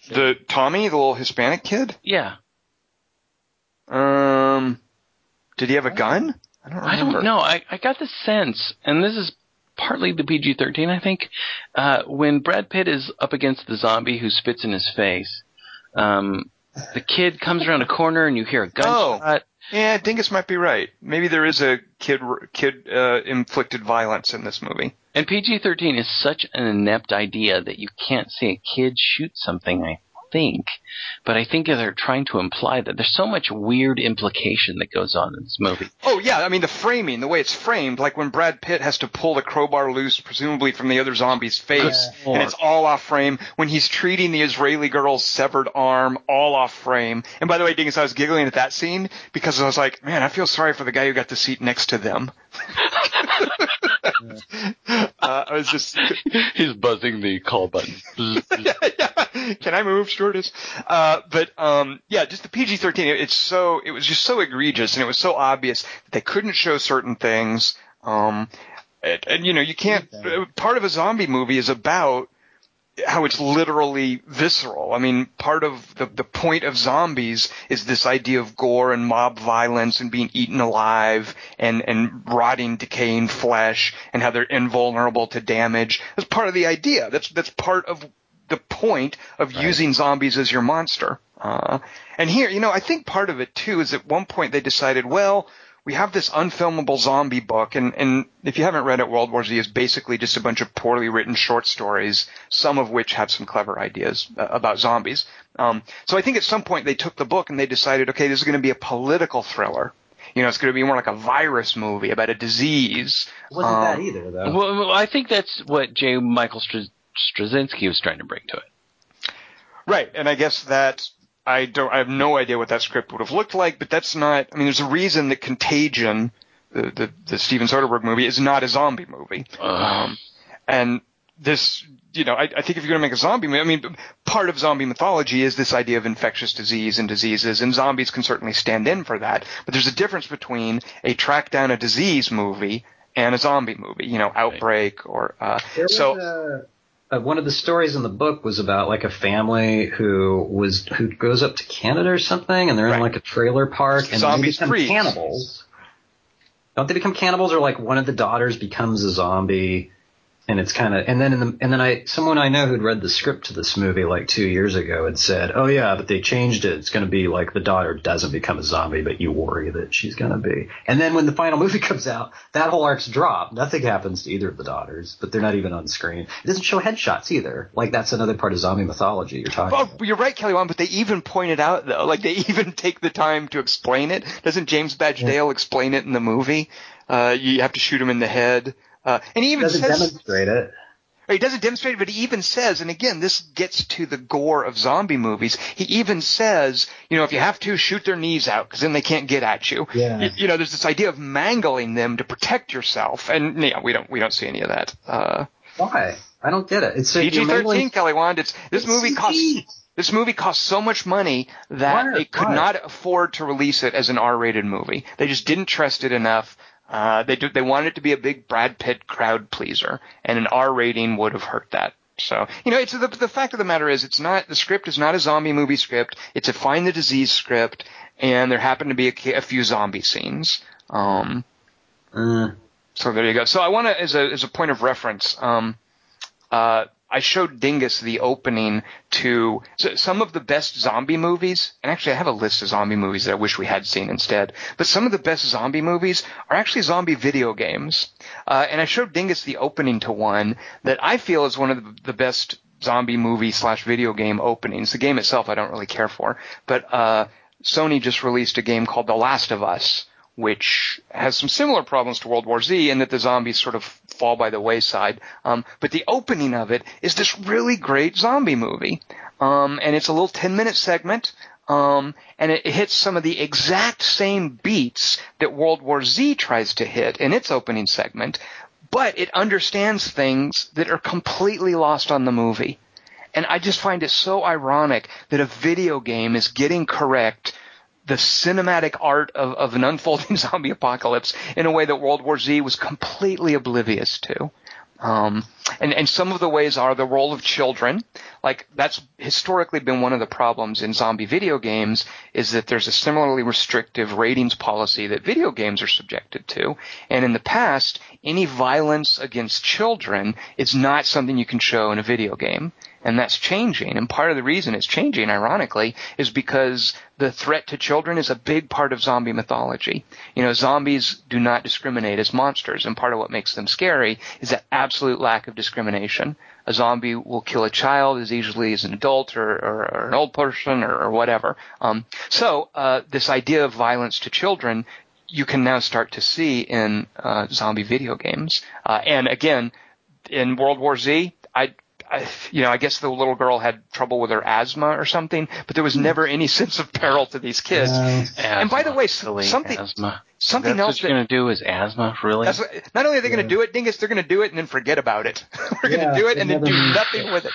the Tommy, the little Hispanic kid, Yeah. Um, did he have a gun? I don't I don't know. I, I got the sense, and this is partly the PG 13, I think, uh, when Brad Pitt is up against the zombie who spits in his face, um, the kid comes around a corner and you hear a gunshot. Yeah, Dingus might be right. Maybe there is a kid kid uh, inflicted violence in this movie. And PG 13 is such an inept idea that you can't see a kid shoot something, I think. But I think they're trying to imply that there's so much weird implication that goes on in this movie. Oh yeah, I mean the framing, the way it's framed, like when Brad Pitt has to pull the crowbar loose, presumably from the other zombie's face, Yeah. and it's all off frame. When he's treating the Israeli girl's severed arm, all off frame. And by the way, Dingus, I was giggling at that scene because I was like, man, I feel sorry for the guy who got the seat next to them. Uh, I was just He's buzzing the call button. yeah, yeah. Can I move, stewardess? Uh, but um, yeah, just the PG-13. it- It's so it was just so egregious, and it was so obvious that they couldn't show certain things. Um, and, and you know, you can't. uh, Part of a zombie movie is about how it's literally visceral. I mean, part of the, the point of zombies is this idea of gore and mob violence and being eaten alive and, and rotting, decaying flesh and how they're invulnerable to damage. That's part of the idea. That's, that's part of the point of using zombies as your monster. Uh, and here, you know, I think part of it too is at one point they decided, well, we have this unfilmable zombie book, and, and if you haven't read it, World War Z is basically just a bunch of poorly written short stories, some of which have some clever ideas uh, about zombies. Um, so I think at some point they took the book and they decided, okay, this is going to be a political thriller. You know, it's going to be more like a virus movie about a disease. Wasn't Um, that either though? well, well, I think that's what J. Michael Straczynski was trying to bring to it. Right, and I guess that I don't. I have no idea what that script would have looked like, but that's not. I mean, there's a reason that Contagion, the the, the Steven Soderbergh movie, is not a zombie movie. Um, and this, you know, I, I think if you're going to make a zombie movie, I mean, part of zombie mythology is this idea of infectious disease and diseases, and zombies can certainly stand in for that. But there's a difference between a track down a disease movie and a zombie movie. You know, Outbreak or uh, There was so. a, uh, Uh, one of the stories in the book was about like a family who was who goes up to Canada or something, and they're Right. in like a trailer park, and they become freeze. cannibals. Don't they become cannibals, or like one of the daughters becomes a zombie, and it's kind of and then in the and then I someone I know who'd read the script to this movie like two years ago had said, oh yeah, but they changed it. It's going to be like the daughter doesn't become a zombie, but you worry that she's going to be. And then when the final movie comes out, that whole arc's dropped. Nothing happens to either of the daughters, but they're not even on screen. It doesn't show headshots either. Like that's another part of zombie mythology you're talking. Oh, about. you're right, Kelly Wand, but they even point it out though. Like they even take the time to explain it. Doesn't James Badge Dale explain it in the movie? Uh, you have to shoot him in the head. Uh, and he even doesn't says demonstrate it. he doesn't demonstrate it, but he even says, and again, this gets to the gore of zombie movies. He even says, you know, if you have to, shoot their knees out, because then they can't get at you. Yeah. You, you know, there's this idea of mangling them to protect yourself, and yeah, we don't we don't see any of that. Uh, Why? I don't get it. It's PG-13, mangling- Kelly Wand. It's this It's movie costs this movie cost so much money that Why? they could Why? not afford to release it as an R-rated movie. They just didn't trust it enough. Uh, they do, they wanted it to be a big Brad Pitt crowd pleaser, and an R rating would have hurt that. So you know, it's the the fact of the matter is, it's not the script is not a zombie movie script. It's a find the disease script, and there happen to be a, a few zombie scenes. Um, Uh, so there you go. So I want to, as a as a point of reference, um, uh, I showed Dingus the opening to some of the best zombie movies, and actually I have a list of zombie movies that I wish we had seen instead. But some of the best zombie movies are actually zombie video games. Uh, and I showed Dingus the opening to one that I feel is one of the, best zombie movie slash video game openings. The game itself I don't really care for, but uh, Sony just released a game called The Last of Us which has some similar problems to World War Z in that the zombies sort of fall by the wayside. Um, but the opening of it is this really great zombie movie. Um, and it's a little 10 minute segment. Um, and it hits some of the exact same beats that World War Z tries to hit in its opening segment, but it understands things that are completely lost on the movie. And I just find it so ironic that a video game is getting correct the cinematic art of, of an unfolding zombie apocalypse in a way that World War Z was completely oblivious to. Um, and, and some of the ways are the role of children. Like that's historically been one of the problems in zombie video games is that there's a similarly restrictive ratings policy that video games are subjected to. And in the past, any violence against children is not something you can show in a video game and that's changing. And part of the reason it's changing, ironically, is because the threat to children is a big part of zombie mythology. You know, zombies do not discriminate as monsters, and part of what makes them scary is that absolute lack of discrimination. A zombie will kill a child as easily as an adult or, or, or an old person or, or whatever. Um, so uh, this idea of violence to children you can now start to see in uh, zombie video games. Uh, and again, in World War Z, I I, you know, I guess the little girl had trouble with her asthma or something, but there was hmm. never any sense of peril to these kids. Uh, and by the way, something asthma. something that's else what you're going to do is asthma, really? What, not only are they yeah. going to do it, Dingus, they're going to do it and then forget about it. We're yeah, going to do it and then do nothing with it.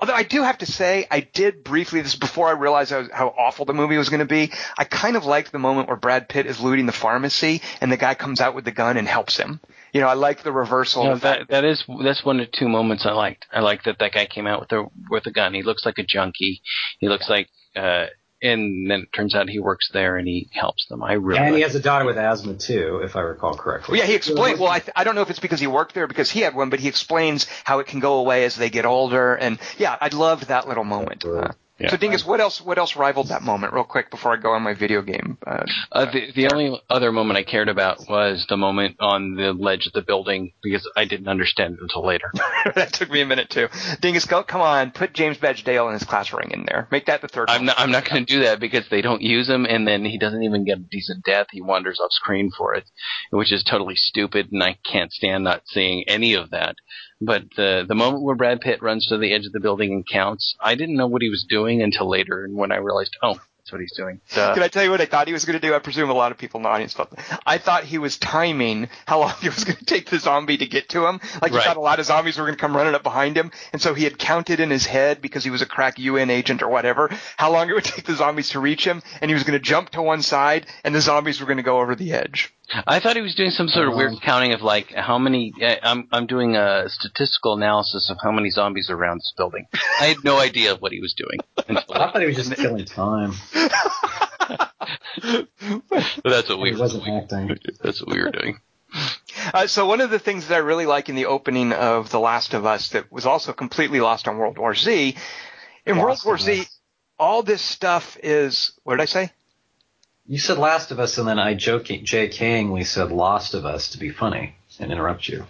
Although I do have to say, I did briefly, this before I realized how, how awful the movie was going to be, I kind of liked the moment where Brad Pitt is looting the pharmacy and the guy comes out with the gun and helps him you know, I like the reversal. No, that that is that's one of two moments I liked. I liked that that guy came out with a with a gun. He looks like a junkie. He looks like uh and then it turns out he works there and he helps them. I really and he has a daughter with asthma too, if I recall correctly. Well, yeah, he explained. Well, I th- I don't know if it's because he worked there because he had one, but he explains how it can go away as they get older. And yeah, I loved that little moment. Uh, yeah. So Dingus, what else? What else rivaled that moment? Real quick before I go on my video game. Uh, uh, the the only other moment I cared about was the moment on the ledge of the building because I didn't understand it until later. that took me a minute too. Dingus, go, come on, put James Badge Dale and his class ring in there. Make that the third. I'm one. not. I'm not going to do that because they don't use him, and then he doesn't even get a decent death. He wanders off screen for it, which is totally stupid, and I can't stand not seeing any of that. But the the moment where Brad Pitt runs to the edge of the building and counts, I didn't know what he was doing until later, and when I realized, oh, that's what he's doing. Duh. Can I tell you what I thought he was going to do? I presume a lot of people in the audience thought. I thought he was timing how long it was going to take the zombie to get to him. Like he right. thought a lot of zombies were going to come running up behind him, and so he had counted in his head because he was a crack UN agent or whatever how long it would take the zombies to reach him, and he was going to jump to one side, and the zombies were going to go over the edge. I thought he was doing some sort of weird counting of like how many. Uh, I'm I'm doing a statistical analysis of how many zombies are around this building. I had no idea what he was doing. I thought he was just killing time. that's what we he wasn't acting. That's what we were doing. Uh, so one of the things that I really like in the opening of The Last of Us that was also completely lost on World War Z, in Lost World War Z, all this stuff is what did I say? You said Last of Us, and then I joking, jokingly said Lost of Us to be funny and interrupt you.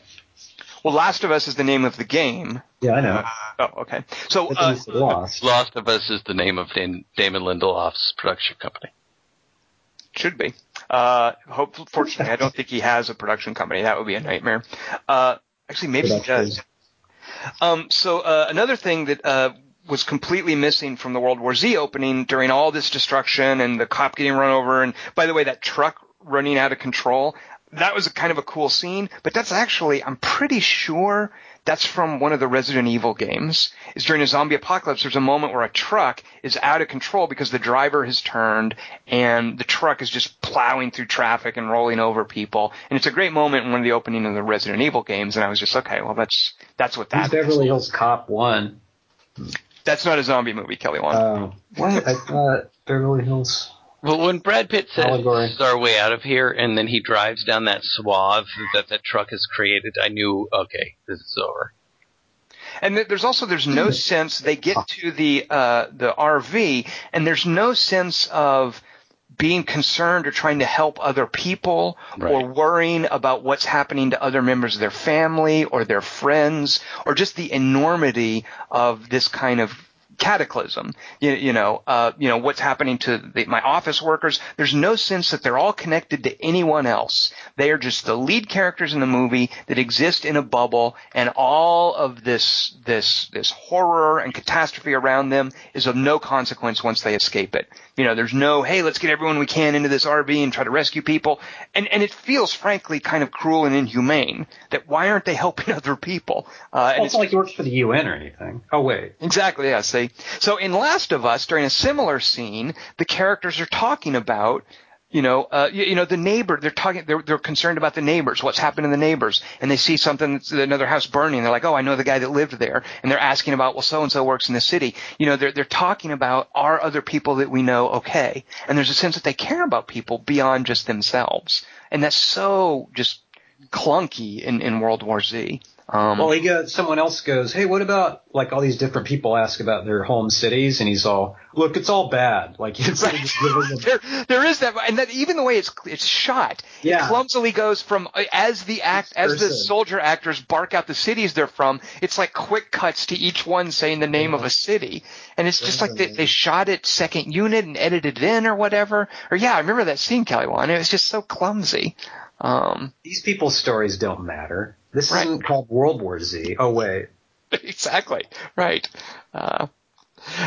Well, Last of Us is the name of the game. Yeah, I know. Oh, okay. So uh, Lost. Lost of Us is the name of Damon Lindelof's production company. Should be. Uh, hopefully, fortunately, I don't think he has a production company. That would be a nightmare. Uh, actually, maybe he does. Um, so uh, another thing that uh, was completely missing from the World War Z opening during all this destruction and the cop getting run over. And by the way, that truck running out of control, that was a kind of a cool scene, but that's actually, I'm pretty sure that's from one of the Resident Evil games. Is during a zombie apocalypse, there's a moment where a truck is out of control because the driver has turned and the truck is just plowing through traffic and rolling over people. And it's a great moment in one of the opening of the Resident Evil games. And I was just, okay, well, that's, that's what that Beverly Hills Cop 1. That's not a zombie movie, Kelly Wand. Oh, what? I thought Beverly Hills. Well, when Brad Pitt says Allegory. "This is our way out of here," and then he drives down that swath that that truck has created, I knew, okay, this is over. and th- there's also there's no sense they get to the uh, the RV, and there's no sense of being concerned or trying to help other people Right. or worrying about what's happening to other members of their family or their friends or just the enormity of this kind of cataclysm. You, you know, uh, you know what's happening to the, my office workers. There's no sense that they're all connected to anyone else. They are just the lead characters in the movie that exist in a bubble, and all of this this this horror and catastrophe around them is of no consequence once they escape it. You know, there's no hey, let's get everyone we can into this RV and try to rescue people, and and it feels frankly kind of cruel and inhumane. That why aren't they helping other people? Uh, and Well, it's not like he works for the UN or anything. Oh wait. Exactly, yeah, see. So in Last of Us, during a similar scene, the characters are talking about, you know, uh, you, you know, the neighbor, they're talking, they're, they're concerned about the neighbors, what's happened to the neighbors, and they see something, another house burning, they're like, oh, I know the guy that lived there, and they're asking about, well, so-and-so works in the city. You know, they're, they're talking about, are other people that we know okay? And there's a sense that they care about people beyond just themselves. And that's so just clunky in, in World War Z. Um, Well, he goes. Someone else goes, "Hey, what about like all these different people ask about their home cities?" And he's all, "Look, it's all bad." Like of just giving there, there is that, and that even the way it's it's shot, Yeah. it clumsily goes from uh, as the act as the soldier actors bark out the cities they're from. It's like quick cuts to each one saying the name of a city, and it's just like they, they shot it second unit and edited it in or whatever. Or yeah, I remember that scene, Kelly Wand. It was just so clumsy. Um, these people's stories don't matter. This Right. isn't called World War Z. Oh wait, exactly right. Uh,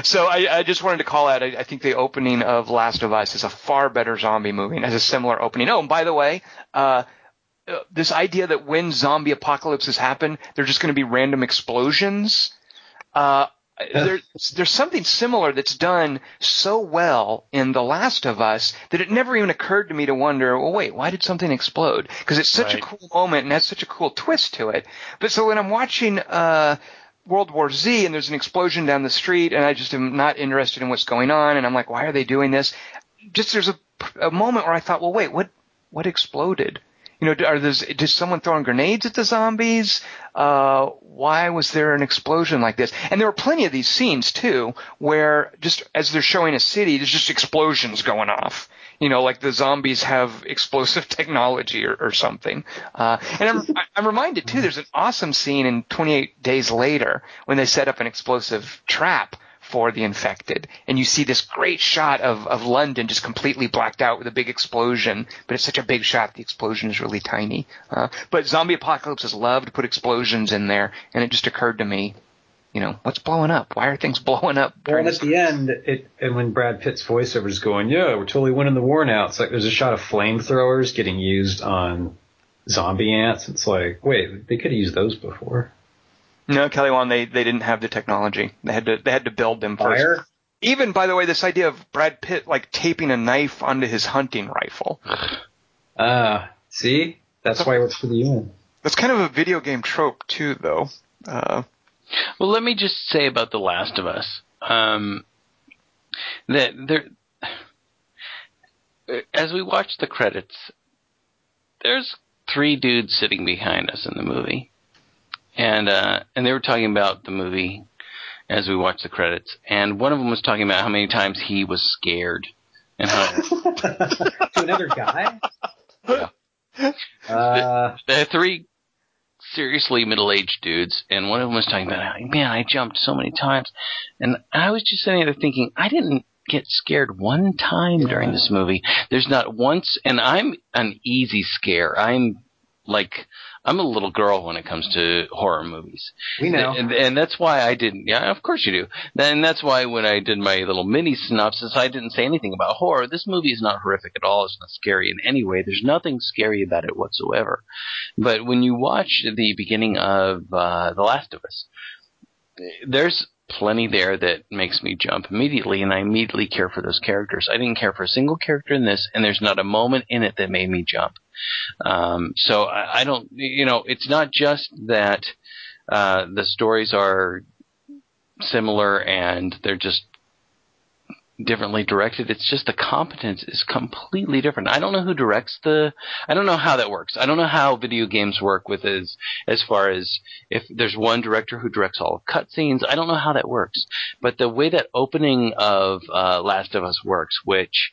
so I, I just wanted to call out. I, I think the opening of Last of Us is a far better zombie movie and has a similar opening. Oh, and by the way, uh, this idea that when zombie apocalypses happen, they're just going to be random explosions. Uh, there, there's something similar that's done so well in The Last of Us that it never even occurred to me to wonder, well, wait, why did something explode? Because it's such Right. a cool moment and has such a cool twist to it. But so when I'm watching uh, World War Z and there's an explosion down the street and I just am not interested in what's going on and I'm like, why are they doing this? Just there's a, a moment where I thought, well, wait, what what exploded? You know, are there's did someone throwing grenades at the zombies? Uh, why was there an explosion like this? And there were plenty of these scenes too, where just as they're showing a city, there's just explosions going off. You know, like the zombies have explosive technology or, or something. Uh, and I'm, I'm reminded too, there's an awesome scene in 28 Days Later when they set up an explosive trap for the infected. And you see this great shot of, of London just completely blacked out with a big explosion, but it's such a big shot, the explosion is really tiny. Uh, but Zombie Apocalypse has loved to put explosions in there, and it just occurred to me, you know, what's blowing up? Why are things blowing up? Well, at the end, it and when Brad Pitt's voiceover is going, "Yeah, we're totally winning the war now." It's like there's a shot of flamethrowers getting used on zombie ants. It's like, wait, they could have used those before. No, Kelly Wand, they, they didn't have the technology. They had to, they had to build them first. Fire. Even, by the way, this idea of Brad Pitt, like, taping a knife onto his hunting rifle. Ah, see, that's why it works for the UN. That's kind of a video game trope, too, though. Uh, Well, let me just say about The Last of Us. Um, that there, as we watch the credits, there's three dudes sitting behind us in the movie, and uh, and they were talking about the movie as we watched the credits, and one of them was talking about how many times he was scared and how to another guy. Yeah. Uh, There are three seriously middle-aged dudes, and one of them was talking about, how, man, I jumped so many times, and I was just sitting there thinking, I didn't get scared one time during this movie. There's not once, and I'm an easy scare. I'm like, I'm a little girl when it comes to horror movies. we know. And, and that's why I didn't. Yeah, of course you do. And that's why when I did my little mini synopsis, I didn't say anything about horror. This movie is not horrific at all. It's not scary in any way. There's nothing scary about it whatsoever. But when you watch the beginning of uh, The Last of Us, there's plenty there that makes me jump immediately, and I immediately care for those characters. I didn't care for a single character in this, and there's not a moment in it that made me jump. Um, so I, I don't, you know, it's not just that uh, the stories are similar and they're just differently directed. It's just the competence is completely different. I don't know who directs the. I don't know how that works. I don't know how video games work with as as far as if there's one director who directs all cutscenes. I don't know how that works. But the way that opening of uh, Last of Us works, which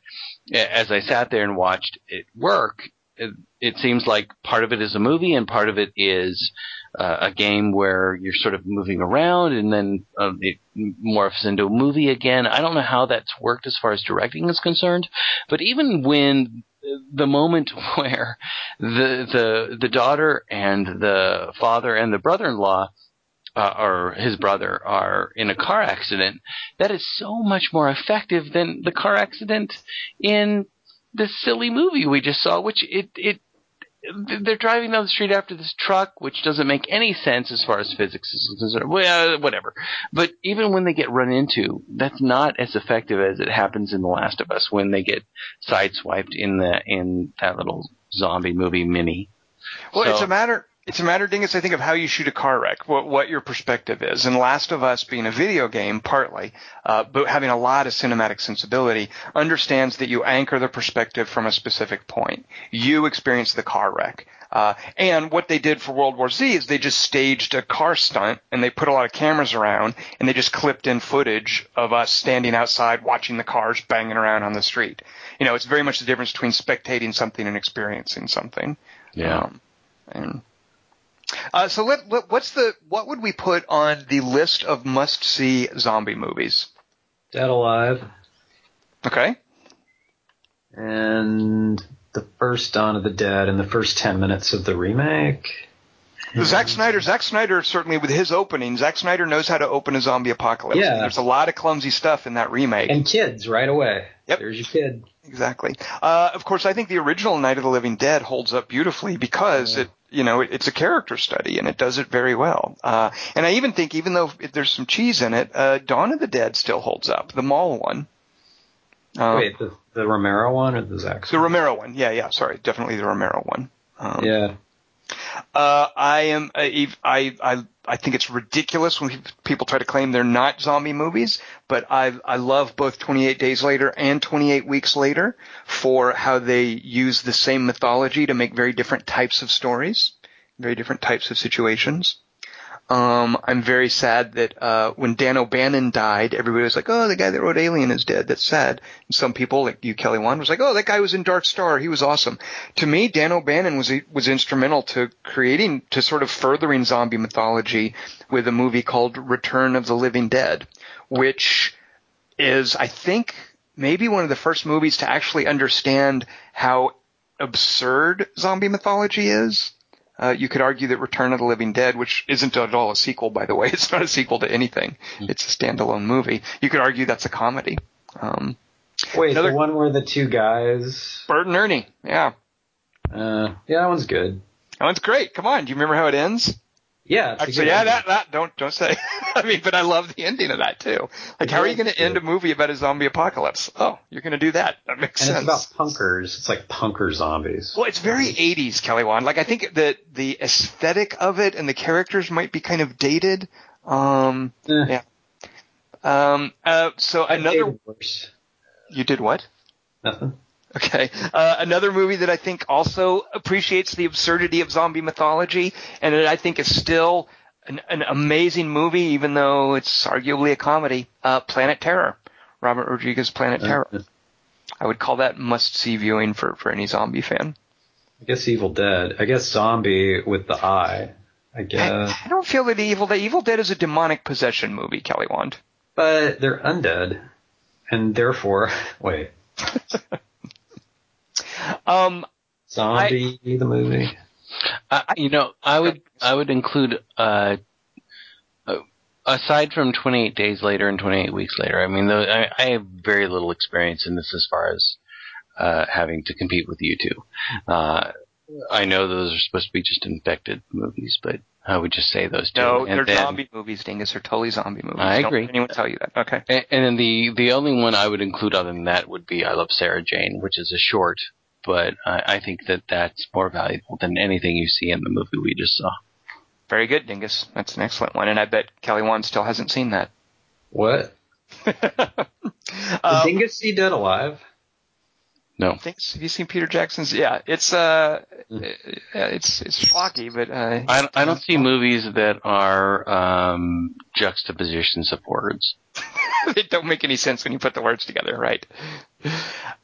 as I sat there and watched it work, it, seems like part of it is a movie and part of it is uh, a game where you're sort of moving around and then uh, it morphs into a movie again. I don't know how that's worked as far as directing is concerned, but even when the moment where the the the daughter and the father and the brother-in-law uh, or his brother are in a car accident, that is so much more effective than the car accident in this silly movie we just saw, which it it they're driving down the street after this truck, which doesn't make any sense as far as physics is concerned. Well, whatever. But even when they get run into, that's not as effective as it happens in The Last of Us when they get sideswiped in the in that little zombie movie mini. Well, so, it's a matter it's a matter, Dingus, I think, of how you shoot a car wreck, what, what your perspective is. And Last of Us being a video game, partly, uh, but having a lot of cinematic sensibility, understands that you anchor the perspective from a specific point. You experience the car wreck. Uh, and what they did for World War Z is they just staged a car stunt and they put a lot of cameras around and they just clipped in footage of us standing outside watching the cars banging around on the street. You know, it's very much the difference between spectating something and experiencing something. Yeah. Um, and uh, so let, let, what's the what would we put on the list of must see zombie movies? Dead Alive. Okay. And the first Dawn of the Dead and the first ten minutes of the remake. Zack Snyder, Zack Snyder certainly with his opening, Zack Snyder knows how to open a zombie apocalypse. Yeah. There's a lot of clumsy stuff in that remake. And kids right away. Yep. There's your kid. Exactly. Uh, of course, I think the original Night of the Living Dead holds up beautifully because yeah. it, you know, it's a character study and it does it very well. Uh, and I even think, even though there's some cheese in it, uh, Dawn of the Dead still holds up. The mall one. Um, Wait, the, the Romero one or the Zack? The Romero one. Yeah, yeah. Sorry, definitely the Romero one. Um, yeah. Uh, I am. Uh, I I I think it's ridiculous when people try to claim they're not zombie movies, but I I love both 28 Days Later and 28 Weeks Later for how they use the same mythology to make very different types of stories, very different types of situations. Um, I'm very sad that uh, when Dan O'Bannon died, everybody was like, "Oh, the guy that wrote Alien is dead." That's sad. And some people, like you, Kelly Wand, was like, "Oh, that guy was in Dark Star. He was awesome." To me, Dan O'Bannon was was instrumental to creating, to sort of furthering zombie mythology with a movie called Return of the Living Dead, which is, I think, maybe one of the first movies to actually understand how absurd zombie mythology is. Uh, you could argue that Return of the Living Dead, which isn't at all a sequel, by the way, it's not a sequel to anything. Mm-hmm. It's a standalone movie. You could argue that's a comedy. Um, Wait, another, the one where the two guys, Bert and Ernie, yeah, uh, yeah, that one's good. That one's great. Come on, do you remember how it ends? Yeah, actually, yeah, that, that don't don't say. I mean, but I love the ending of that too. Like, how are you going to end a movie about a zombie apocalypse? Oh, you're going to do that. That makes and sense. And it's about punkers. It's like punker zombies. Well, it's very 80s, Kelly Wand. Like, I think that the aesthetic of it and the characters might be kind of dated. Um, eh. yeah. Um, uh, so I another. You did what? Nothing. Okay. Uh, another movie that I think also appreciates the absurdity of zombie mythology, and that I think is still an, an amazing movie, even though it's arguably a comedy. Uh, Planet Terror, Robert Rodriguez' Planet uh, Terror. I would call that must-see viewing for for any zombie fan. I guess Evil Dead. I guess Zombie with the eye. I guess. I, I don't feel that Evil Dead. Evil Dead is a demonic possession movie, Kelly Wand. But they're undead, and therefore, wait. Um, Zombie, I, the movie. Uh, you know, I would I would include uh, uh, aside from 28 days later and 28 weeks later. I mean, I, I, have very little experience in this as far as uh, having to compete with you two. Uh, I know those are supposed to be just infected movies, but I would just say those two. No, and they're then, zombie movies, Dingus. They're totally zombie movies. I agree. Don't anyone tell you that? Okay. And, and then the the only one I would include other than that would be I Love Sarah Jane, which is a short but I, I think that that's more valuable than anything you see in the movie we just saw. Very good, Dingus. That's an excellent one, and I bet Kelly Wand still hasn't seen that. What? Uh, Did Dingus see Dead Alive? No. thanks. Have you seen Peter Jackson's? Yeah, it's uh, it's it's schlocky, but uh, I, I don't see movies that are um, juxtapositions of words. they don't make any sense when you put the words together, right?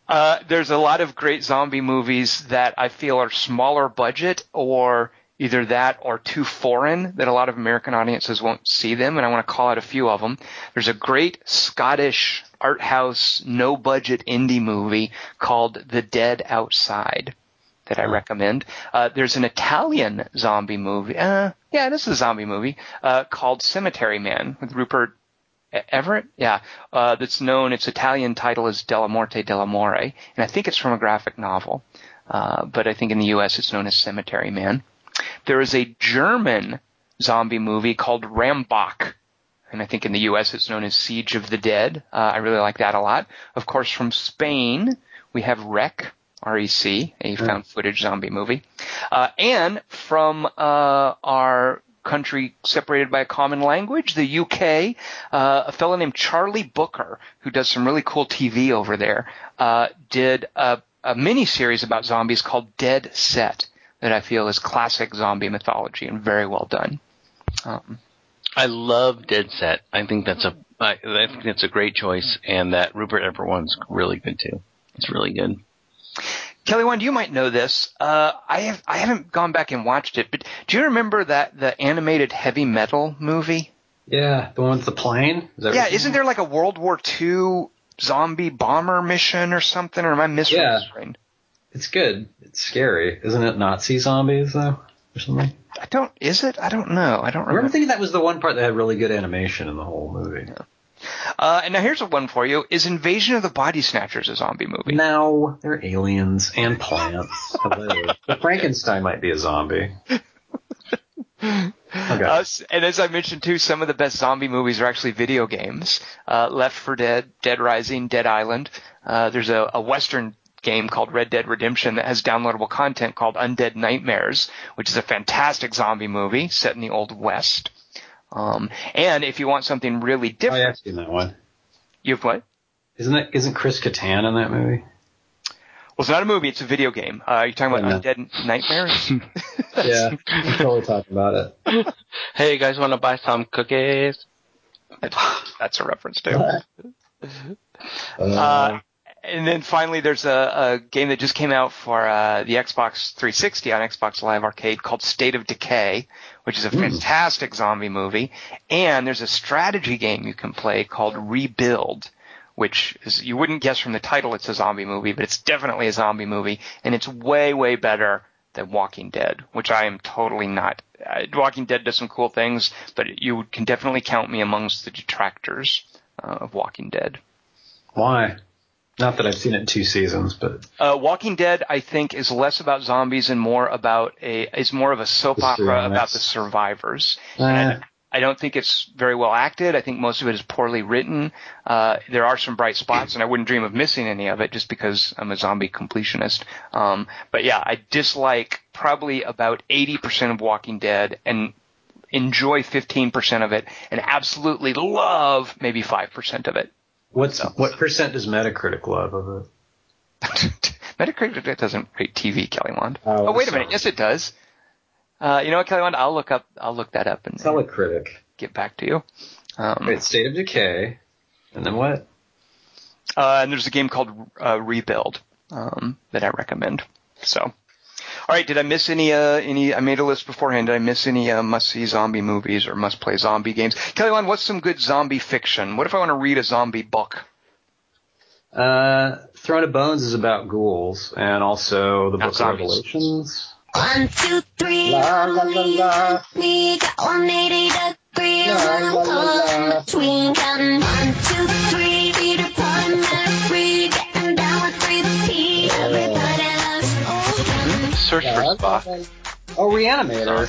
Uh, there's a lot of great zombie movies that I feel are smaller budget or either that or too foreign that a lot of American audiences won't see them, and I want to call out a few of them. There's a great Scottish art house, no budget indie movie called The Dead Outside that I recommend. Uh, there's an Italian zombie movie. Uh, yeah, this is a zombie movie uh, called Cemetery Man with Rupert Everett. Yeah, uh, that's known. Its Italian title is Dellamorte Dellamore, and I think it's from a graphic novel. Uh, but I think in the U.S. it's known as Cemetery Man. There is a German zombie movie called Rammbock, and I think in the U.S. it's known as Siege of the Dead. Uh, I really like that a lot. Of course, from Spain we have Rec, R-E-C, a found footage zombie movie, uh, and from uh, our country separated by a common language, the UK, uh, a fellow named Charlie Brooker, who does some really cool TV over there, uh, did a, a mini series about zombies called Dead Set that I feel is classic zombie mythology and very well done. Um, I love Dead Set. I think that's a I, I think that's a great choice, and that Rupert Everett one's really good too. It's really good. Kelly Wand, you might know this. Uh, I have I haven't gone back and watched it, but do you remember that the animated heavy metal movie? Yeah, the one with the plane. Is that Yeah, isn't there like a World War II zombie bomber mission or something? Or am I misremembering? It's good. It's scary, isn't it? Nazi zombies though, or something. I don't. Is it? I don't know. I don't remember. I remember remember. thinking that was the one part that had really good animation in the whole movie. Uh, and now here's a one for you: Is Invasion of the Body Snatchers a zombie movie? No, they're aliens and plants. Hello. Frankenstein might be a zombie. Okay. Uh, and as I mentioned too, some of the best zombie movies are actually video games. Uh, Left 4 Dead, Dead Rising, Dead Island. Uh, there's a, a Western game called Red Dead Redemption that has downloadable content called Undead Nightmares, which is a fantastic zombie movie set in the Old West. Um, and if you want something really Oh, different, yeah, I've seen that one. you have what? Isn't it? Isn't Chris Kattan in that movie? Well, it's not a movie; it's a video game. Uh, you're talking about Yeah. Undead Nightmares. Yeah, I'm totally talking about it. Hey, you guys want to buy some cookies? That's a reference too. Uh, and then finally, there's a, a game that just came out for uh, the Xbox 360 on Xbox Live Arcade called State of Decay, which is a fantastic zombie movie. And there's a strategy game you can play called Rebuild, which is you wouldn't guess from the title it's a zombie movie, but it's definitely a zombie movie, and it's way way better than Walking Dead, which I am totally not. Uh, Walking Dead does some cool things, but you can definitely count me amongst the detractors uh, of Walking Dead. Why? Not that I've seen it in two seasons, but Uh, Walking Dead, I think, is less about zombies and more about a is more of a soap opera about the survivors. And I don't think it's very well acted. I think most of it is poorly written. Uh, there are some bright spots, and I wouldn't dream of missing any of it just because I'm a zombie completionist. Um, but yeah, I dislike probably about 80% of Walking Dead and enjoy 15% of it and absolutely love maybe 5% of it. What's what percent does Metacritic love of it? Metacritic doesn't rate TV, Kelly Wand. Oh, Oh, wait a minute. Yes, it does. Uh, you know what, Kelly Wand? I'll look up. I'll look that up and, and Telecritic. get back to you. Um, Wait, State of Decay, and then what? uh, and there's a game called uh, Rebuild um, that I recommend. So, all right. Did I miss any? Uh, any? I made a list beforehand. Did I miss any uh, must-see zombie movies or must-play zombie games? Kelly Wand, what's some good zombie fiction? What if I want to read a zombie book? Uh, Throne of Bones is about ghouls, and also the Not Book of. Revelations. One, two, three, La, la, la, la. we got 180 degrees La, la, la, la. between counting one, two, three, Search for Spock. Oh, Reanimator.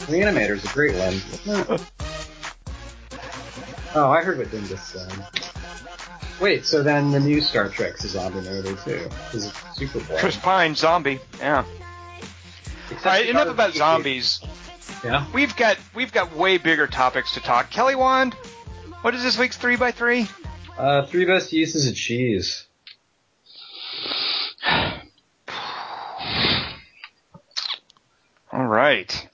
Reanimator's a great one. it? oh, I heard what Dingus said. Wait, so then the new Star Trek's a zombie movie too. Is super boring. Chris Pine, zombie. Yeah. Except All right. Enough about zombies. Yeah. We've got we've got way bigger topics to talk. Kelly Wand, what is this week's three by three? Uh, three best uses of cheese. All right.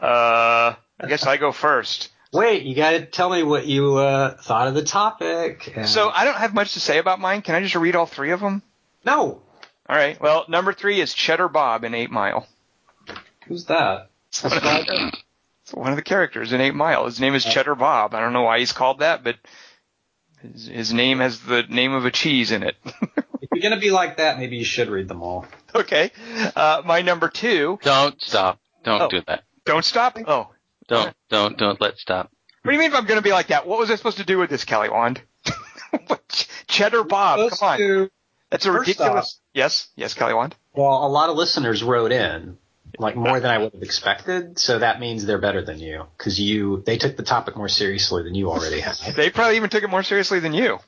Uh, I guess I go first. Wait, you gotta tell me what you uh, thought of the topic. and- So I don't have much to say about mine. Can I just read all three of them? no, All right. Well, number three is Cheddar Bob in Eight Mile. who's that? It's one of the, it's one of the characters in Eight Mile. His name is Cheddar Bob. I don't know why he's called that, but his, his name has the name of a cheese in it. If you're gonna be like that, maybe you should read them all. okay. Uh, my number two. Don't stop. Don't Oh. do that. Don't stop. Oh. Don't don't don't let stop. What do you mean if I'm going to be like that? What was I supposed to do with this, Kelly Wand? Cheddar Bob. Come on. to- That's a First ridiculous. Yes. Yes, Kelly Wand. well, a lot of listeners wrote in, like more than I would have expected. So that means they're better than you because you they took the topic more seriously than you already have. They probably even took it more seriously than you.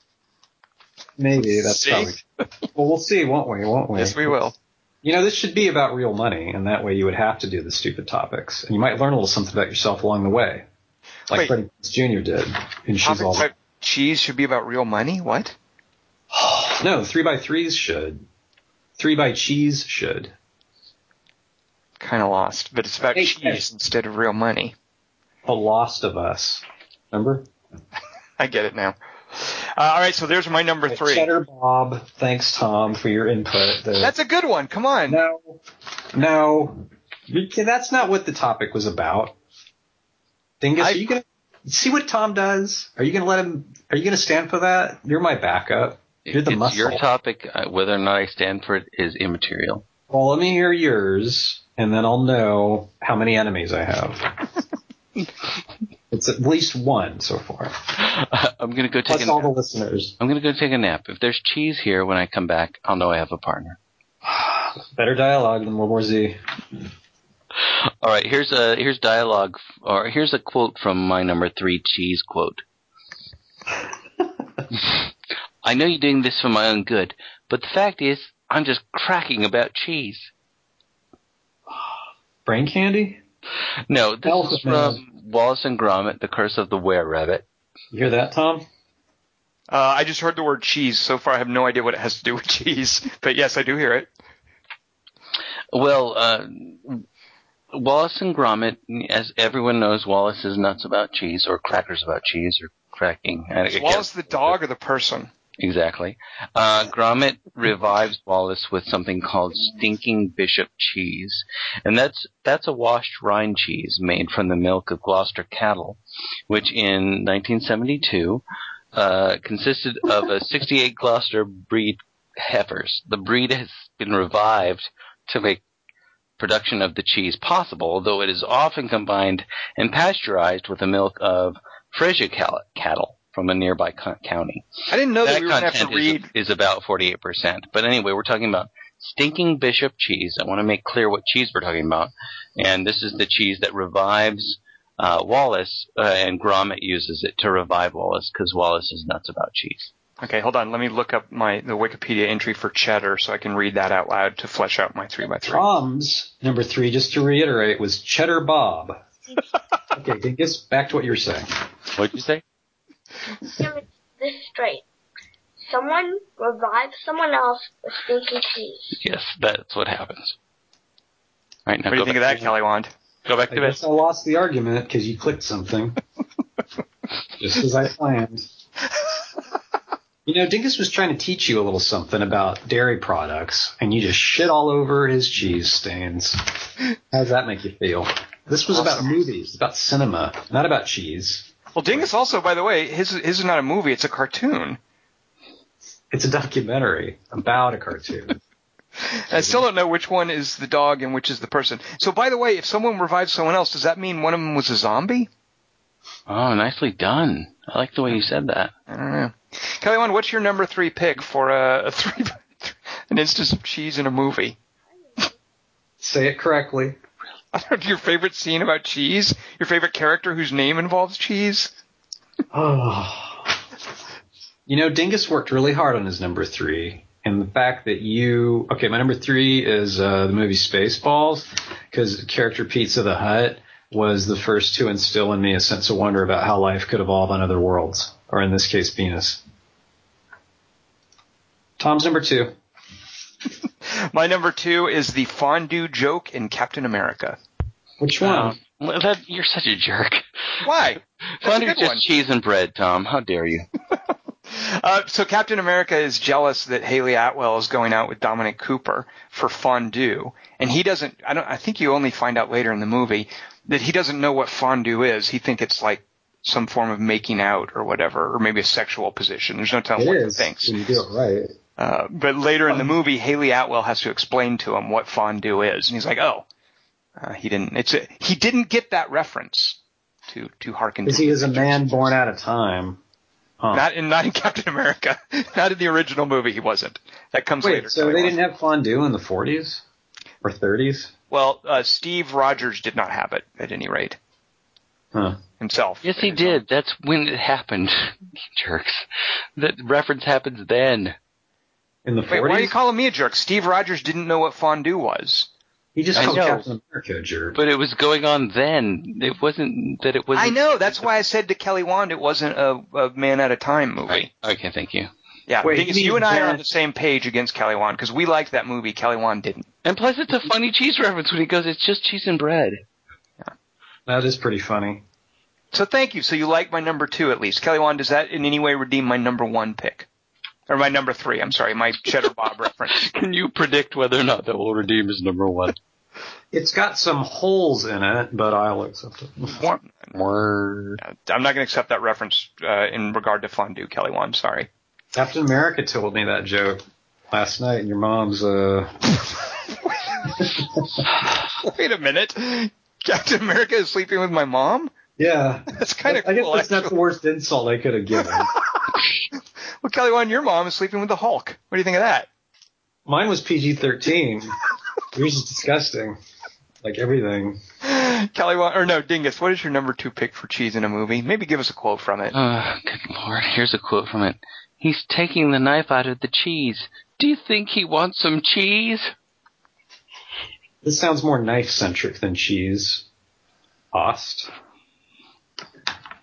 Maybe that's See? probably. Well, we'll see, won't we? Won't we? Yes, we will. You know, this should be about real money, and that way you would have to do the stupid topics, and you might learn a little something about yourself along the way, like Wait. Freddie Prinze Jr. did. And she's all about cheese should be about real money? What? no three by threes should, three by cheese should. Kind of lost, but it's about Hey, cheese Chris. instead of real money. The Lost of Us. Remember? I get it now. Uh, all right, so there's my number three. Cheddar Bob. Thanks, Tom, for your input. The- That's a good one. Come on. no, no. That's not what the topic was about. Dingus, I- are you gonna see what Tom does? Are you gonna let him? Are you gonna stand for that? You're my backup. You're the it's muscle. your topic. Uh, whether or not I stand for it is immaterial. Well, let me hear yours, and then I'll know how many enemies I have. it's at least one so far. I'm gonna go take Plus a all the nap. listeners. I'm gonna go take a nap. If there's cheese here when I come back, I'll know I have a partner. Better dialogue than World War Z. All right, here's a here's dialogue, or here's a quote from my number three cheese quote. I know you're doing this for my own good, but the fact is, I'm just cracking about cheese. Brain candy? No, this Elephant is from Wallace and Gromit: The Curse of the Were Rabbit. You hear that, Tom? Uh, I just heard the word cheese. So far, I have no idea what it has to do with cheese. But yes, I do hear it. Well, uh, Wallace and Gromit, as everyone knows, Wallace is nuts about cheese, or crackers about cheese, or cracking. I- I Is Wallace the dog or the person? Exactly. Uh, Gromit revives Wallace with something called stinking bishop cheese, and that's that's a washed rind cheese made from the milk of Gloucester cattle, which in 1972 uh, consisted of a 68 Gloucester breed heifers. The breed has been revived to make production of the cheese possible, though it is often combined and pasteurized with the milk of Friesian cattle from a nearby co- county I didn't know that, that we were going to have to read. is, is about 48%. But anyway, we're talking about stinking bishop cheese. I want to make clear what cheese we're talking about. And this is the cheese that revives uh, Wallace, uh, and Gromit uses it to revive Wallace because Wallace is nuts about cheese. Okay, hold on. Let me look up my the Wikipedia entry for cheddar so I can read that out loud to flesh out my three by three. Tom's number three, just to reiterate, was Cheddar Bob. okay, Dingus, back to what you were saying. What'd you say? Give it this straight. Someone revives someone else with stinky cheese. Yes, that's what happens. All right, now What do you think of back that, Kelly Wand? Go back I to bed. guess I lost the argument because you clicked something. just as I planned. You know, Dingus was trying to teach you a little something about dairy products, and you just shit all over his cheese stains. How does that make you feel? This was about movies, about cinema, not about cheese. Well, Dingus also, by the way, his his is not a movie; it's a cartoon. It's a documentary about a cartoon. I still don't know which one is the dog and which is the person. So, by the way, if someone revives someone else, does that mean one of them was a zombie? Oh, nicely done. I like the way you said that. I don't know. Kelly what's your number three pick for a, a three an instance of cheese in a movie? Say it correctly. I don't know, your favorite scene about cheese? Your favorite character whose name involves cheese? Oh. You know, Dingus worked really hard on his number three. And the fact that you, okay, my number three is uh, the movie Spaceballs, because character Pizza the Hut was the first to instill in me a sense of wonder about how life could evolve on other worlds, or in this case, Venus. Tom's number two. My number two is the fondue joke in Captain America. Which one? Um, that, you're such a jerk. Why? Fondue good just one. cheese and bread, Tom. How dare you? Uh, so Captain America is jealous that Hayley Atwell is going out with Dominic Cooper for fondue, and he doesn't. I don't. I think you only find out later in the movie that he doesn't know what fondue is. He thinks it's like some form of making out or whatever, or maybe a sexual position. There's no telling It what is he thinks. you do it right. Uh, but later in the movie, Hayley Atwell has to explain to him what fondue is, and he's like, "Oh, uh, he didn't. It's a, he didn't get that reference to to harken Because he is a man born out of time. Huh. Not in not in Captain America. not in the original movie. He wasn't. That comes later. Wait, so they didn't have fondue in the 40s or 30s? Well, uh, Steve Rogers did not have it at any rate Huh. himself. Yes, he did. That's when it happened. You jerks. That reference happens then. In the Wait, 40s? why are you calling me a jerk? Steve Rogers didn't know what fondue was. he just I called know. Captain America a jerk. But it was going on then. It wasn't that it was. I know. That's why I said to Kelly Wand it wasn't a, a Man at a Time movie. Right. Okay, thank you. Yeah, Wait, Dingus, you you and I are on the same page against Kelly Wand because we liked that movie. Kelly Wand didn't. And plus, it's a funny cheese reference when he goes, "It's just cheese and bread." that is pretty funny. So thank you. So you like my number two at least. Kelly Wand, does that in any way redeem my number one pick? Or my number three, I'm sorry, my Cheddar Bob reference. Can you predict whether or not that will redeem his number one? It's got some holes in it, but I'll accept it. One- Word. I'm not going to accept that reference uh, in regard to fondue, Kelly One, Sorry. Captain America told me that joke last night, and your mom's, uh, Wait a minute. Captain America is sleeping with my mom? yeah. That's kind of I guess cool. that's not the worst insult I could have given. Well, Kelly Wand, your mom is sleeping with the Hulk. What do you think of that? Mine was PG-13. Yours is disgusting. Like everything. Kelly Wand, or no, Dingus, what is your number two pick for cheese in a movie? Maybe give us a quote from it. Uh, good lord. Here's a quote from it. He's taking the knife out of the cheese. Do you think he wants some cheese? This sounds more knife-centric than cheese. Ost.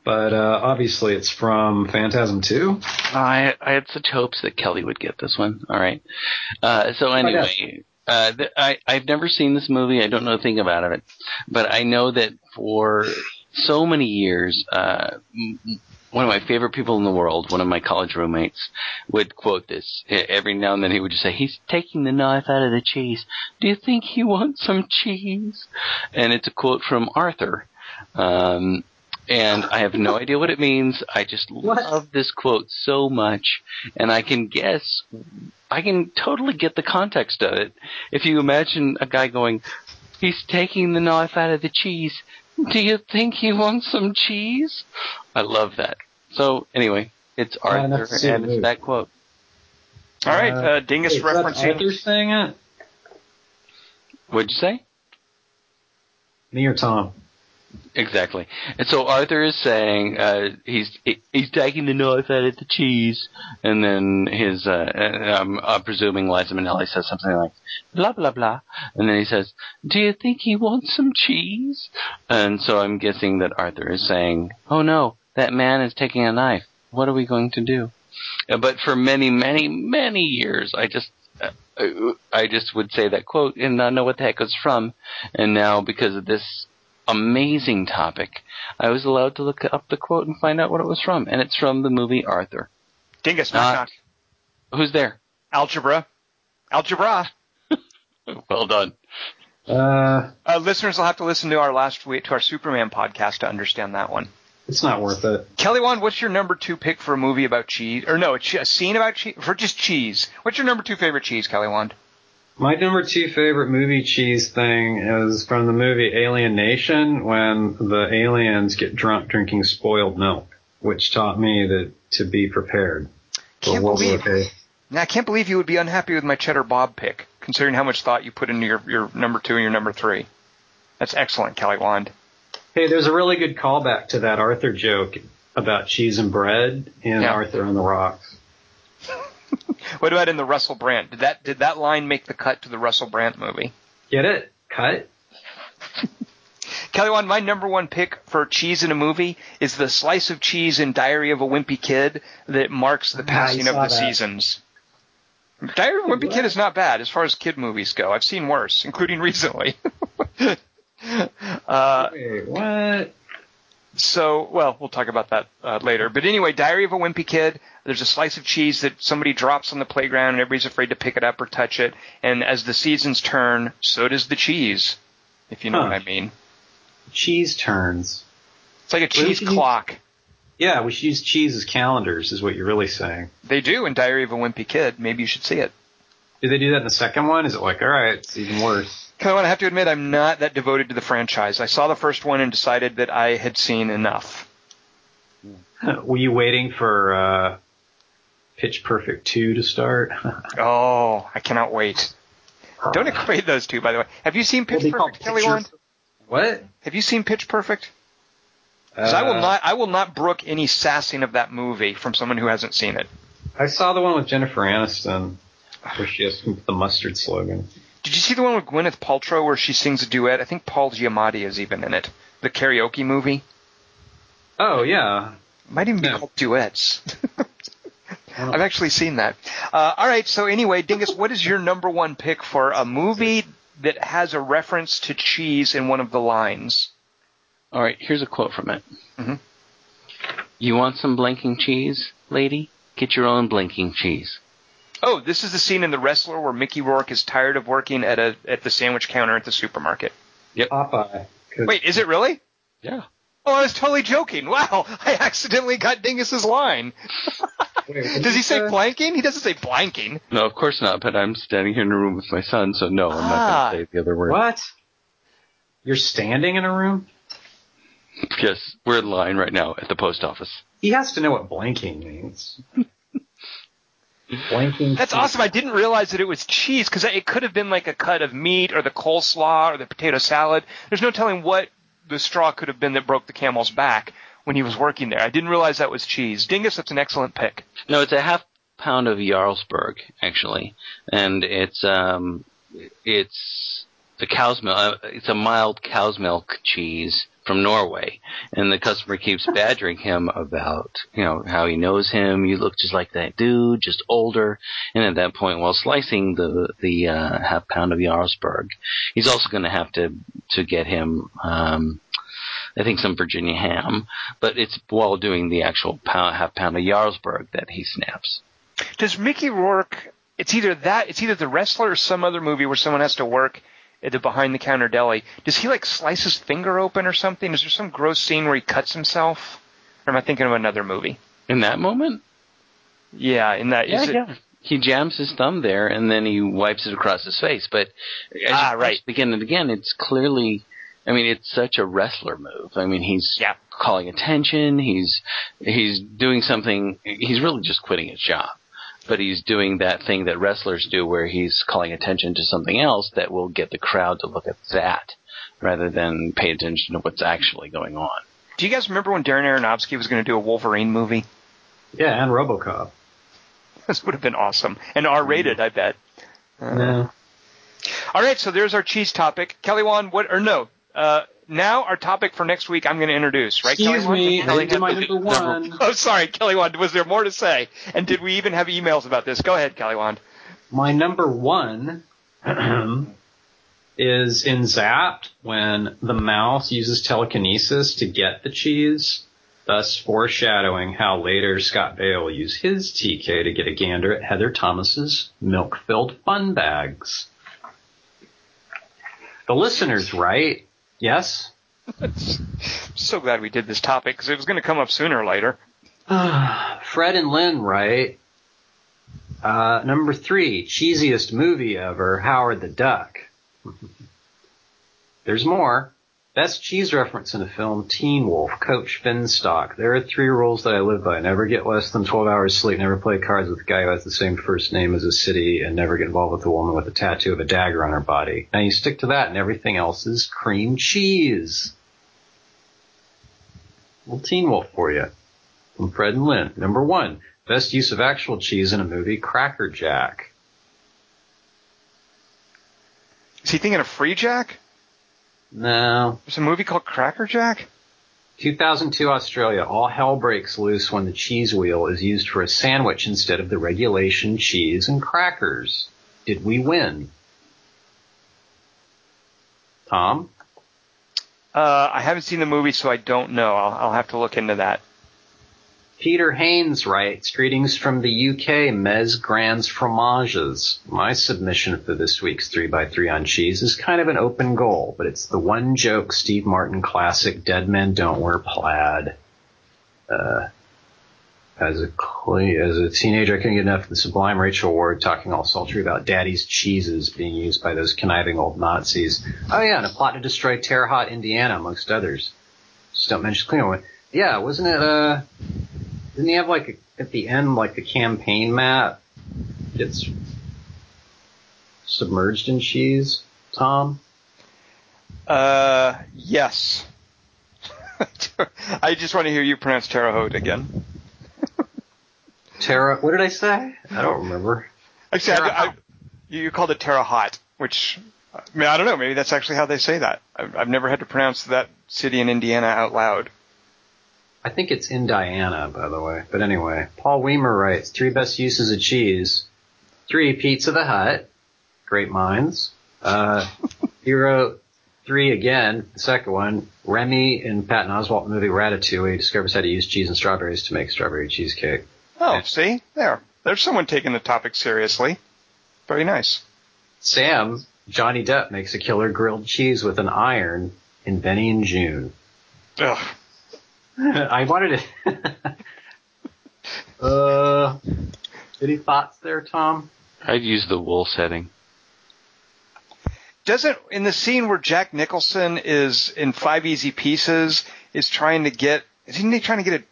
But, uh, obviously it's from Phantasm 2. I I had such hopes that Kelly would get this one. All right. Uh, so anyway, uh, th- I I've never seen this movie. I don't know a thing about it, but I know that for so many years, uh, one of my favorite people in the world, one of my college roommates, would quote this every now and then. He would just say, "He's taking the knife out of the cheese. Do you think he wants some cheese?" And it's a quote from Arthur. Um, and I have no idea what it means. I just love this quote so much, and I can guess, I can totally get the context of it. If you imagine a guy going, "He's taking the knife out of the cheese. Do you think he wants some cheese?" I love that. So anyway, it's Arthur, to see the and it's that quote. All right, Uh, uh, Dingus Wait, so that's referencing. Arthur saying it? What'd you say? Me or Tom? Exactly. And so Arthur is saying uh, he's he's taking the knife out of the cheese, and then his uh, uh, I'm, I'm presuming Liza Minnelli says something like blah blah blah, and then he says, "Do you think he wants some cheese?" And so I'm guessing that Arthur is saying, "Oh no, that man is taking a knife. What are we going to do?" Uh, but for many many many years, I just. Uh, I just would say that quote and not know what the heck it's from, and now because of this amazing topic, I was allowed to look up the quote and find out what it was from, and it's from the movie Arthur. Dingus, knock, knock. Who's there? Algebra. Algebra. Well done. Uh, Uh, listeners will have to listen to our last week, to our Superman podcast to understand that one. it's not worth it. Kelly Wand, what's your number two pick for a movie about cheese? Or no, a, che- a scene about cheese? For just cheese. What's your number two favorite cheese, Kelly Wand? My number two favorite movie cheese thing is from the movie Alien Nation when the aliens get drunk drinking spoiled milk, which taught me that to be prepared Can't believe-. Now, I can't believe you would be unhappy with my Cheddar Bob pick, considering how much thought you put into your, your number two and your number three. That's excellent, Kelly Wand. Hey, there's a really good callback to that Arthur joke about cheese and bread in Yeah. Arthur on the Rocks. What about in the Russell Brand? Did that did that line make the cut to the Russell Brand movie? Get it? Cut? Kelly Wand, my number one pick for cheese in a movie is the slice of cheese in Diary of a Wimpy Kid that marks the Ah, passing of the that. seasons. Diary of a Wimpy Kid is not bad as far as kid movies go. I've seen worse, including recently. uh, Wait, what? So, well, we'll talk about that uh, later. But anyway, Diary of a Wimpy Kid. There's a slice of cheese that somebody drops on the playground, and everybody's afraid to pick it up or touch it. And as the seasons turn, so does the cheese, if you know Huh. what I mean. Cheese turns. It's like a cheese clock. Yeah, we should use cheese as calendars, is what you're really saying. They do in Diary of a Wimpy Kid. Maybe you should see it. Did they do that in the second one? Is it like, all right, it's even worse? Kind of, I have to admit, I'm not that devoted to the franchise. I saw the first one and decided that I had seen enough. Were you waiting for uh, Pitch Perfect 2 to start? Oh, I cannot wait. Don't equate those two, by the way. Have you seen Pitch Well, Perfect, Kelly picture- Wand? what? Have you seen Pitch Perfect? 'Cause I will Uh, not, I will not brook any sassing of that movie from someone who hasn't seen it. I saw the one with Jennifer Aniston, where she has the mustard slogan. Did you see the one with Gwyneth Paltrow where she sings a duet? I think Paul Giamatti is even in it. The karaoke movie. Oh yeah, Might even be Yeah. called duets. I've actually seen that. Uh, all right. So anyway, Dingus, what is your number one pick for a movie that has a reference to cheese in one of the lines? All right, here's a quote from it. Mhm. You want some blinking cheese, lady? Get your own blinking cheese. Oh, this is the scene in The Wrestler where Mickey Rourke is tired of working at a at the sandwich counter at the supermarket. Popeye. 'Cause- Wait, is it really? Yeah. Oh, I was totally joking. Wow, I accidentally got Dingus's line. Wait, Does he say blanking? He doesn't say blanking. No, of course not. But I'm standing here in a room with my son, so no, I'm Ah. not going to say the other word. What? You're standing in a room? Yes, we're in line right now at the post office. He has to know what blanking means. blanking. That's awesome. I didn't realize that it was cheese because it could have been like a cut of meat or the coleslaw or the potato salad. There's no telling what the straw could have been that broke the camel's back when he was working there. I didn't realize that was cheese. Dingus, that's an excellent pick. No, it's a half pound of Jarlsberg actually, and it's um, it's the cow's milk. Uh, it's a mild cow's milk cheese from Norway, and the customer keeps badgering him about you know how he knows him. You look just like that dude, just older. And at that point, while slicing the the uh, half pound of Jarlsberg, he's also going to have to to get him. Um, I think some Virginia ham, but it's while doing the actual pound, half pound of Jarlsberg that he snaps. Does Mickey Rourke? It's either that. It's either the wrestler or some other movie where someone has to work at the behind the counter deli. Does he like slice his finger open or something? Is there some gross scene where he cuts himself? Or am I thinking of another movie? In that moment, Yeah, in that. is it, He jams his thumb there and then he wipes it across his face. But as Ah, you right. Again and again, it's clearly. I mean, it's such a wrestler move. I mean, he's Yeah. calling attention. He's he's doing something. He's really just quitting his job. But he's doing that thing that wrestlers do, where he's calling attention to something else that will get the crowd to look at that, rather than pay attention to what's actually going on. Do you guys remember when Darren Aronofsky was going to do a Wolverine movie? Yeah, and RoboCop. This would have been awesome and R-rated, I bet. Yeah. All right, so there's our cheese topic. Kelly Wand, what or no? Uh, now our topic for next week, I'm going to introduce. Right, Excuse Kelly me, Wand? I didn't do my number one. Oh, sorry, Kelly Wand. Was there more to say? And did we even have emails about this? Go ahead, Kelly Wand. My number one is in Zapped when the mouse uses telekinesis to get the cheese, thus foreshadowing how later Scott Baio will use his TK to get a gander at Heather Thomas's milk-filled fun bags. The listener's right. Yes? So glad we did this topic because it was going to come up sooner or later. Fred and Lynn, right? Uh, number three, cheesiest movie ever, Howard the Duck. There's more. Best cheese reference in a film, Teen Wolf, Coach Finstock. There are three rules that I live by. Never get less than 12 hours sleep, never play cards with a guy who has the same first name as a city, and never get involved with a woman with a tattoo of a dagger on her body. Now you stick to that and everything else is cream cheese. Little Teen Wolf for you from Fred and Lynn. Number one, best use of actual cheese in a movie, Crackerjack. Is he thinking of Freejack? No, There's a movie called Crackerjack. 2002 Australia. All hell breaks loose when the cheese wheel is used for a sandwich instead of the regulation cheese and crackers. Did we win? Tom? Uh, I haven't seen the movie, so I don't know. I'll, I'll have to look into that. Peter Haynes writes, greetings from the UK, Mes Grands Fromages. My submission for this week's 3x3 on cheese is kind of an open goal, but it's the one joke Steve Martin classic, Dead Men Don't Wear Plaid. Uh, as a as a teenager, I couldn't get enough of the sublime Rachel Ward talking all sultry about daddy's cheeses being used by those conniving old Nazis. Oh yeah, and a plot to destroy Terre Haute, Indiana, amongst others. Just don't mention one. Yeah, wasn't it, uh, didn't he have like a, at the end, like the campaign map gets submerged in cheese, Tom? Uh, yes. I just want to hear you pronounce Terre Haute again. Terra, what did I say? I don't remember. Actually, I, I, you you called it Terre Haute, which I mean I don't know. Maybe that's actually how they say that. I've, I've never had to pronounce that city in Indiana out loud. I think it's in Diana, by the way. But anyway, Paul Weimer writes, three best uses of cheese. Three, Pizza the Hut. Great minds. Uh, he wrote three again, the second one. Remy in Patton Oswalt movie Ratatouille discovers how to use cheese and strawberries to make strawberry cheesecake. Oh, Yeah. see there. There's someone taking the topic seriously. Very nice. Sam, Johnny Depp makes a killer grilled cheese with an iron in Benny and Joon. Ugh. I wanted to. uh, any thoughts there, Tom? I'd use the wool setting. Doesn't in the scene where Jack Nicholson is in Five Easy Pieces is trying to get isn't he trying to get a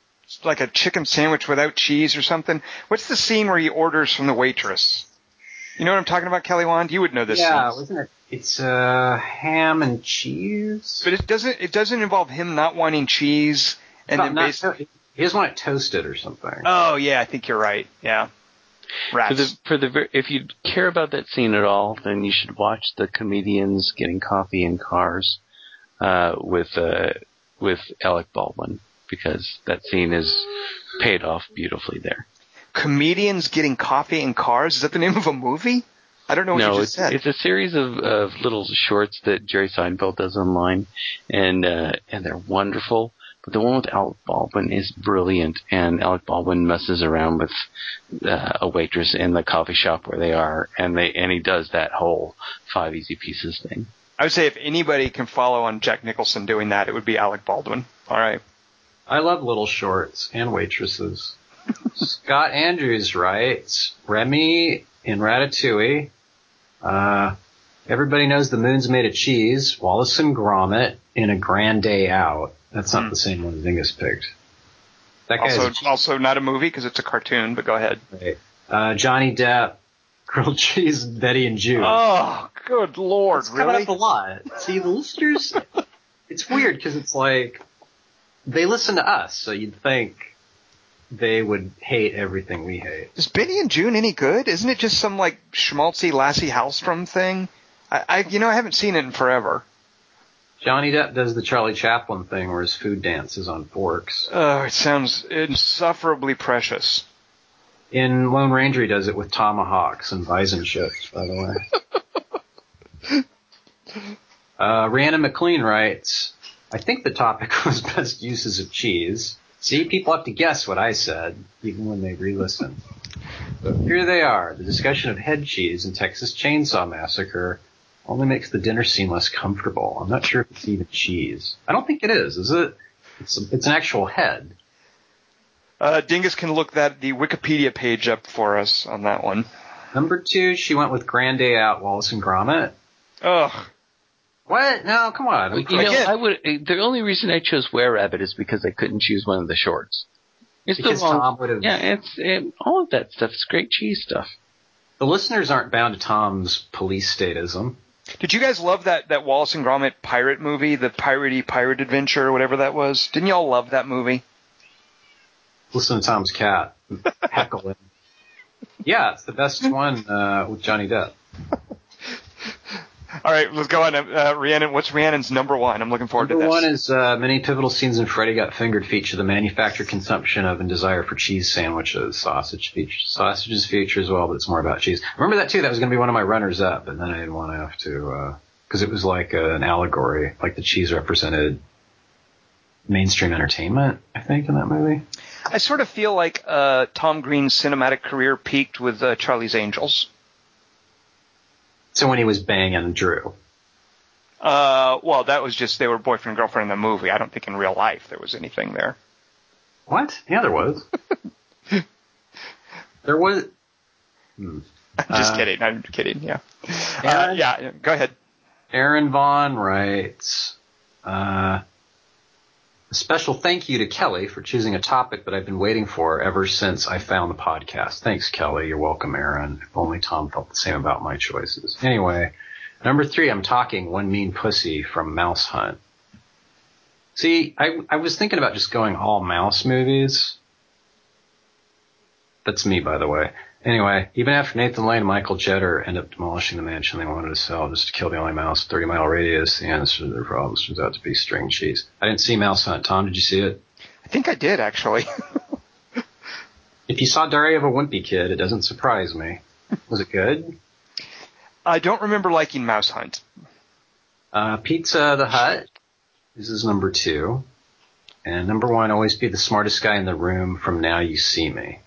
like a chicken sandwich without cheese or something? What's the scene where he orders from the waitress? You know what I'm talking about, Kelly Wand? You would know this. yeah, scene. wasn't it? It's uh, ham and cheese. But it doesn't it doesn't involve him not wanting cheese and Not- then not basically to- he doesn't want it toasted or something. Oh yeah, I think you're right. Yeah. For the for the if you care about that scene at all, then you should watch the comedians getting coffee in cars uh, with uh, with Alec Baldwin because that scene is paid off beautifully there. Comedians getting coffee in cars? Is that the name of a movie? I don't know what no, you it's just said. it's a series of, of little shorts that Jerry Seinfeld does online, and uh, and they're wonderful. But the one with Alec Baldwin is brilliant, and Alec Baldwin messes around with uh, a waitress in the coffee shop where they are, and they and he does that whole five easy pieces thing. I would say if anybody can follow on Jack Nicholson doing that, it would be Alec Baldwin. All right. I love little shorts and waitresses. Scott Andrews writes, Remy in Ratatouille. Uh, everybody knows the moon's made of cheese. Wallace and Gromit in A Grand Day Out. That's not Hmm. the same one Dingus picked. That guy's Also, also not a movie because it's a cartoon. But go ahead. great. Uh, Johnny Depp, grilled cheese, Betty and Joon. Oh, good lord! It's coming Really? up a lot. See, the listeners, it's weird because it's like they listen to us, so you'd think they would hate everything we hate. Is Benny and Joon any good? Isn't it just some like schmaltzy Lasse Hallström thing? I, I, you know, I haven't seen it in forever. Johnny Depp does the Charlie Chaplin thing where his food dances on forks. Oh, it sounds insufferably precious. In Lone Ranger, he does it with tomahawks and bison chips, by the way. uh, McLean writes, I think the topic was best uses of cheese. See, people have to guess what I said, even when they re-listen. But here they are. The discussion of head cheese in Texas Chainsaw Massacre only makes the dinner seem less comfortable. I'm not sure if it's even cheese. I don't think it is, is it? It's, it's an actual head. Uh, Dingus can look that the Wikipedia page up for us on that one. Number two, she went with Grand Day Out, Wallace and Gromit. Ugh. What? No, come on. I'm You know, Again- I would. The only reason I chose Were Rabbit is because I couldn't choose one of the shorts. It's because the wrong. Tom would have. Yeah, it's it, all of that stuff is great cheese stuff. The listeners aren't bound to Tom's police statism. Did you guys love that that Wallace and Gromit pirate movie, the Piratey Pirate Adventure or whatever that was? Didn't y'all love that movie? Listen to Tom's cat heckling. Yeah, it's the best one uh, with Johnny Depp. All right, let's go on. Uh, Rhiannon, what's Rhiannon's number one? I'm looking forward Number to this. one is uh, many pivotal scenes in Freddy Got Fingered feature the manufactured consumption of and desire for cheese sandwiches. Sausage feature, sausages feature as well, but it's more about cheese. Remember that too? That was going to be one of my runners up, and then I didn't want to have to because it was like uh, an allegory, like the cheese represented mainstream entertainment. I think in that movie. I sort of feel like uh, Tom Green's cinematic career peaked with uh, Charlie's Angels. So when he was banging Drew. Uh, well, that was just they were boyfriend and girlfriend in the movie. I don't think in real life there was anything there. What? Yeah, there was. there was. Hmm. I'm just Uh, kidding. I'm kidding. Yeah. Uh, Aaron? yeah. yeah, Go ahead. Aaron Vaughn writes, uh, a special thank you to Kelly for choosing a topic that I've been waiting for ever since I found the podcast. Thanks, Kelly. You're welcome, Aaron. If only Tom felt the same about my choices. Anyway, number three, I'm talking One Mean Pussy from Mouse Hunt. See, I, I was thinking about just going all mouse movies. That's me, by the way. Anyway, even after Nathan Lane and Michael Jeter end up demolishing the mansion they wanted to sell just to kill the only mouse 30 mile radius, the answer to their problems turns out to be string cheese. I didn't see Mouse Hunt. Tom, did you see it? I think I did actually. If you saw Diary of a Wimpy Kid, it doesn't surprise me. Was it good? I don't remember liking Mouse Hunt. Uh, Pizza the Hut. This is number two. And number one, always be the smartest guy in the room from Now You See Me,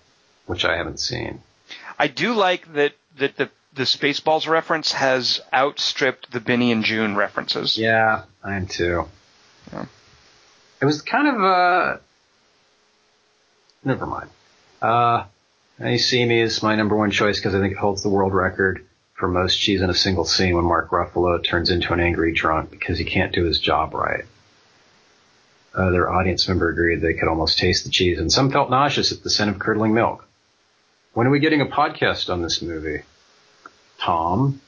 which I haven't seen. I do like that that the the Spaceballs reference has outstripped the Benny and Joon references. Yeah, I am too. Yeah. It was kind of uh never mind. Uh Now You See Me is my number one choice because I think it holds the world record for most cheese in a single scene when Mark Ruffalo turns into an angry drunk because he can't do his job right. Uh, their audience member agreed they could almost taste the cheese, and some felt nauseous at the scent of curdling milk. When are we getting a podcast on this movie? Tom?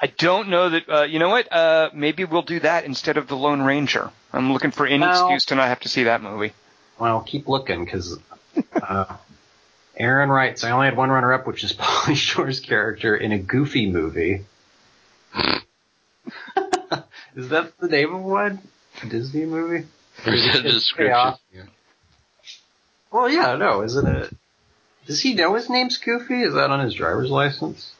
I don't know that. Uh, you know what? Uh, maybe we'll do that instead of the Lone Ranger. I'm looking for any Well- excuse to not have to see that movie. Well, keep looking because uh, Aaron writes, I only had one runner up, which is Pauly Shore's character in a Goofy movie. is that the name of one? A Disney movie? Or is that a It's description? chaos. Well, yeah, no, isn't it? Does he know his name's Goofy? Is that on his driver's license?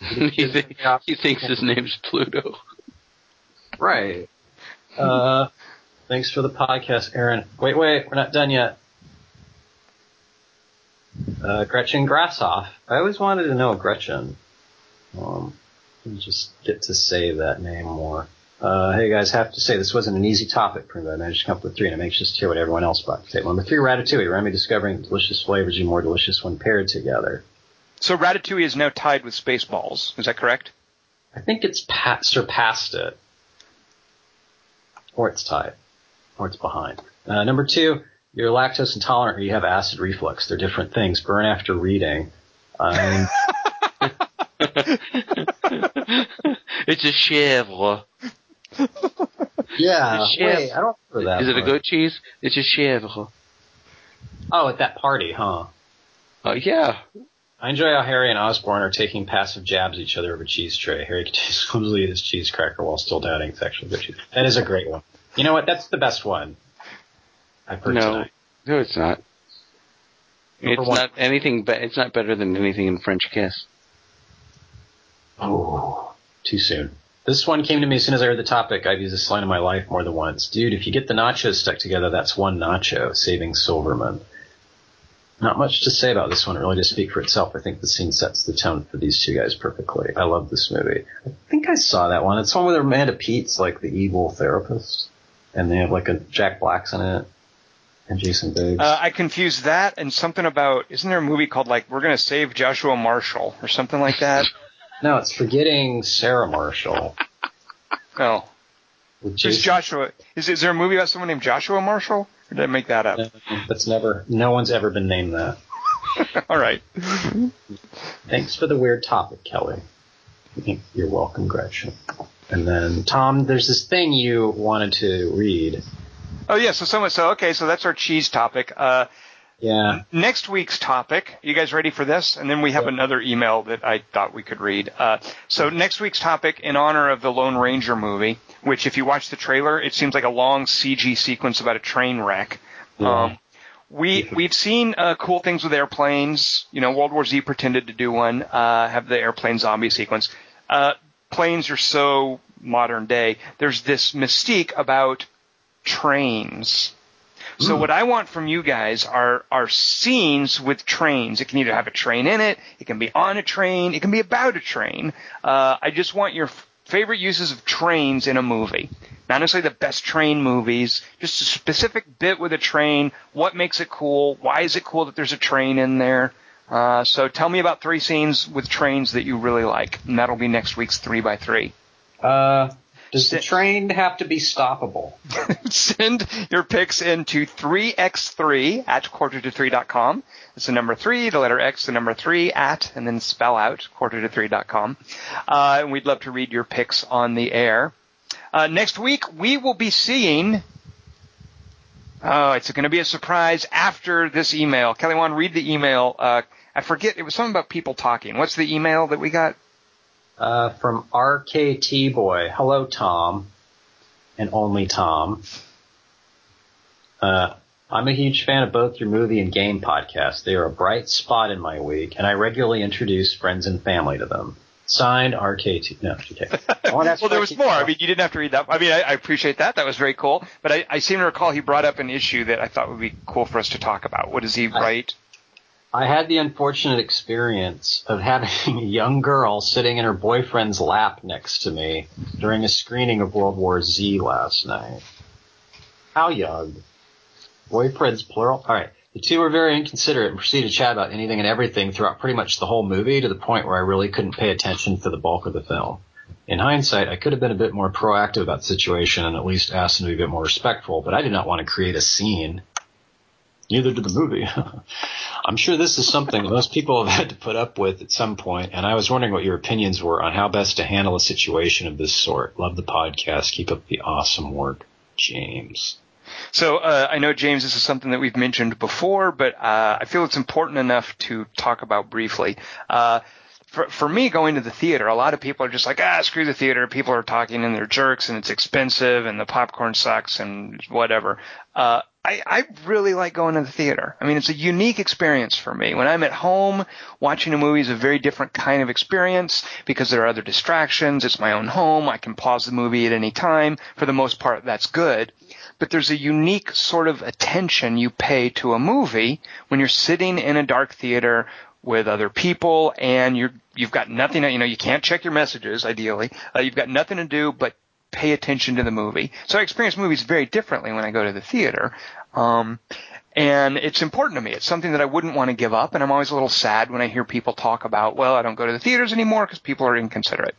he, think, he thinks his name's Pluto. Right. Uh, thanks for the podcast, Aaron. Wait, wait, we're not done yet. Uh, Gretchen Grassoff. I always wanted to know Gretchen. Um, and just get to say that name more. Uh, hey guys, have to say this wasn't an easy topic for me, but I managed to come up with three, and I'm anxious to hear what everyone else brought to the table. Number three, Ratatouille. Remy discovering delicious flavors are more delicious when paired together. So Ratatouille is now tied with Spaceballs. Is that correct? I think it's pa- surpassed it. Or it's tied. Or it's behind. Uh, number two, you're lactose intolerant or you have acid reflux. They're different things. Burn after reading. Um, it's a chèvre. yeah. Wait, I don't remember that. Is it a goat cheese? It's a chèvre. Oh, at that party, huh? Oh yeah. I enjoy how Harry and Osborne are taking passive jabs at each other over a cheese tray. Harry continues to eat his cheese cracker while still doubting it's actually good cheese. That is a great one. You know what? That's the best one. I've heard No, tonight. no, it's not. Number it's one. not anything. Be- it's not better than anything in French Kiss. Oh, too soon. This one came to me as soon as I heard the topic. I've used this line in my life more than once. Dude, if you get the nachos stuck together, that's one nacho, saving Silverman. Not much to say about this one. It really does speak for itself. I think the scene sets the tone for these two guys perfectly. I love this movie. I think I saw that one. It's one with Amanda Peet's like the evil therapist. And they have like a Jack Black's in it. And Jason Biggs. Uh, I confused that and something about. Isn't there a movie called like We're Gonna Save Joshua Marshall or something like that? no, it's Forgetting Sarah Marshall. no. With Just Joshua. Is, is there a movie about someone named Joshua Marshall? Or did I make that up? That's never, no one's ever been named that. All right. Thanks for the weird topic, Kelly. You're welcome, Gretchen. And then, Tom, there's this thing you wanted to read. Oh yeah. So someone. So okay. So that's our cheese topic. Uh, Yeah. Next week's topic. You guys ready for this? And then we have Yep. another email that I thought we could read. Uh, so next week's topic, in honor of the Lone Ranger movie, which if you watch the trailer, it seems like a long CG sequence about a train wreck. Yeah. Um, we we've seen uh, cool things with airplanes. You know, World War Z pretended to do one. Uh, have the airplane zombie sequence. Uh, planes are so modern day. There's this mystique about trains. So what I want from you guys are are scenes with trains. It can either have a train in it, it can be on a train, it can be about a train. Uh, I just want your f- favorite uses of trains in a movie. Not necessarily the best train movies, just a specific bit with a train. What makes it cool? Why is it cool that there's a train in there? Uh, so tell me about three scenes with trains that you really like, and that'll be next week's three by three. Uh, does the train have to be stoppable? Send your picks into 3x3 at quarter to 3.com. It's the number 3, the letter X, the number 3 at, and then spell out quarter to 3.com. Uh, and we'd love to read your picks on the air. Uh, next week, we will be seeing. Oh, it's going to be a surprise after this email. Kelly, Wand, read the email. Uh, I forget. It was something about people talking. What's the email that we got? Uh, from RKT Boy. Hello, Tom. And only Tom. Uh, I'm a huge fan of both your movie and game podcasts. They are a bright spot in my week, and I regularly introduce friends and family to them. Signed, RKT. No, okay. Oh, well, there was RKT. more. I mean, you didn't have to read that. I mean, I, I appreciate that. That was very cool. But I, I seem to recall he brought up an issue that I thought would be cool for us to talk about. What does he write? I had the unfortunate experience of having a young girl sitting in her boyfriend's lap next to me during a screening of World War Z last night. How young? Boyfriends plural? Alright. The two were very inconsiderate and proceeded to chat about anything and everything throughout pretty much the whole movie to the point where I really couldn't pay attention for the bulk of the film. In hindsight, I could have been a bit more proactive about the situation and at least asked them to be a bit more respectful, but I did not want to create a scene. Neither did the movie. I'm sure this is something most people have had to put up with at some point, and I was wondering what your opinions were on how best to handle a situation of this sort. Love the podcast. Keep up the awesome work, James. So uh, I know, James, this is something that we've mentioned before, but uh, I feel it's important enough to talk about briefly. Uh, for, for me, going to the theater, a lot of people are just like, ah, screw the theater. People are talking and they're jerks and it's expensive and the popcorn sucks and whatever. Uh, I, I really like going to the theater. I mean, it's a unique experience for me. When I'm at home, watching a movie is a very different kind of experience because there are other distractions. It's my own home. I can pause the movie at any time. For the most part, that's good. But there's a unique sort of attention you pay to a movie when you're sitting in a dark theater with other people and you're you've got nothing you know you can't check your messages ideally. Uh, you've got nothing to do but pay attention to the movie. So i experience movies very differently when i go to the theater. Um and it's important to me. It's something that i wouldn't want to give up and i'm always a little sad when i hear people talk about well i don't go to the theaters anymore because people are inconsiderate.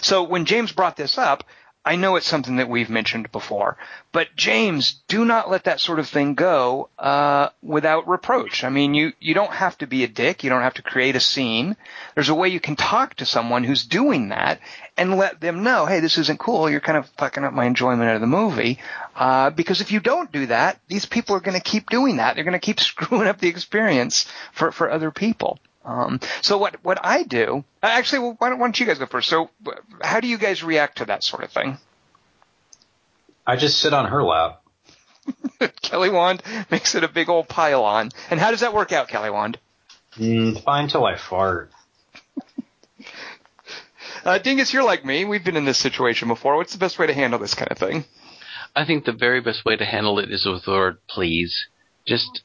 So when James brought this up, I know it's something that we've mentioned before, but James, do not let that sort of thing go uh, without reproach. I mean, you you don't have to be a dick. You don't have to create a scene. There's a way you can talk to someone who's doing that and let them know, hey, this isn't cool. You're kind of fucking up my enjoyment of the movie. Uh, because if you don't do that, these people are going to keep doing that. They're going to keep screwing up the experience for for other people. Um, so what what I do actually, well, why, don't, why don't you guys go first? So how do you guys react to that sort of thing? I just sit on her lap. Kelly Wand makes it a big old pile-on. And how does that work out, Kelly Wand? Mm, fine till I fart. Uh, Dingus, you're like me. We've been in this situation before. What's the best way to handle this kind of thing? I think the very best way to handle it is with the word please. Just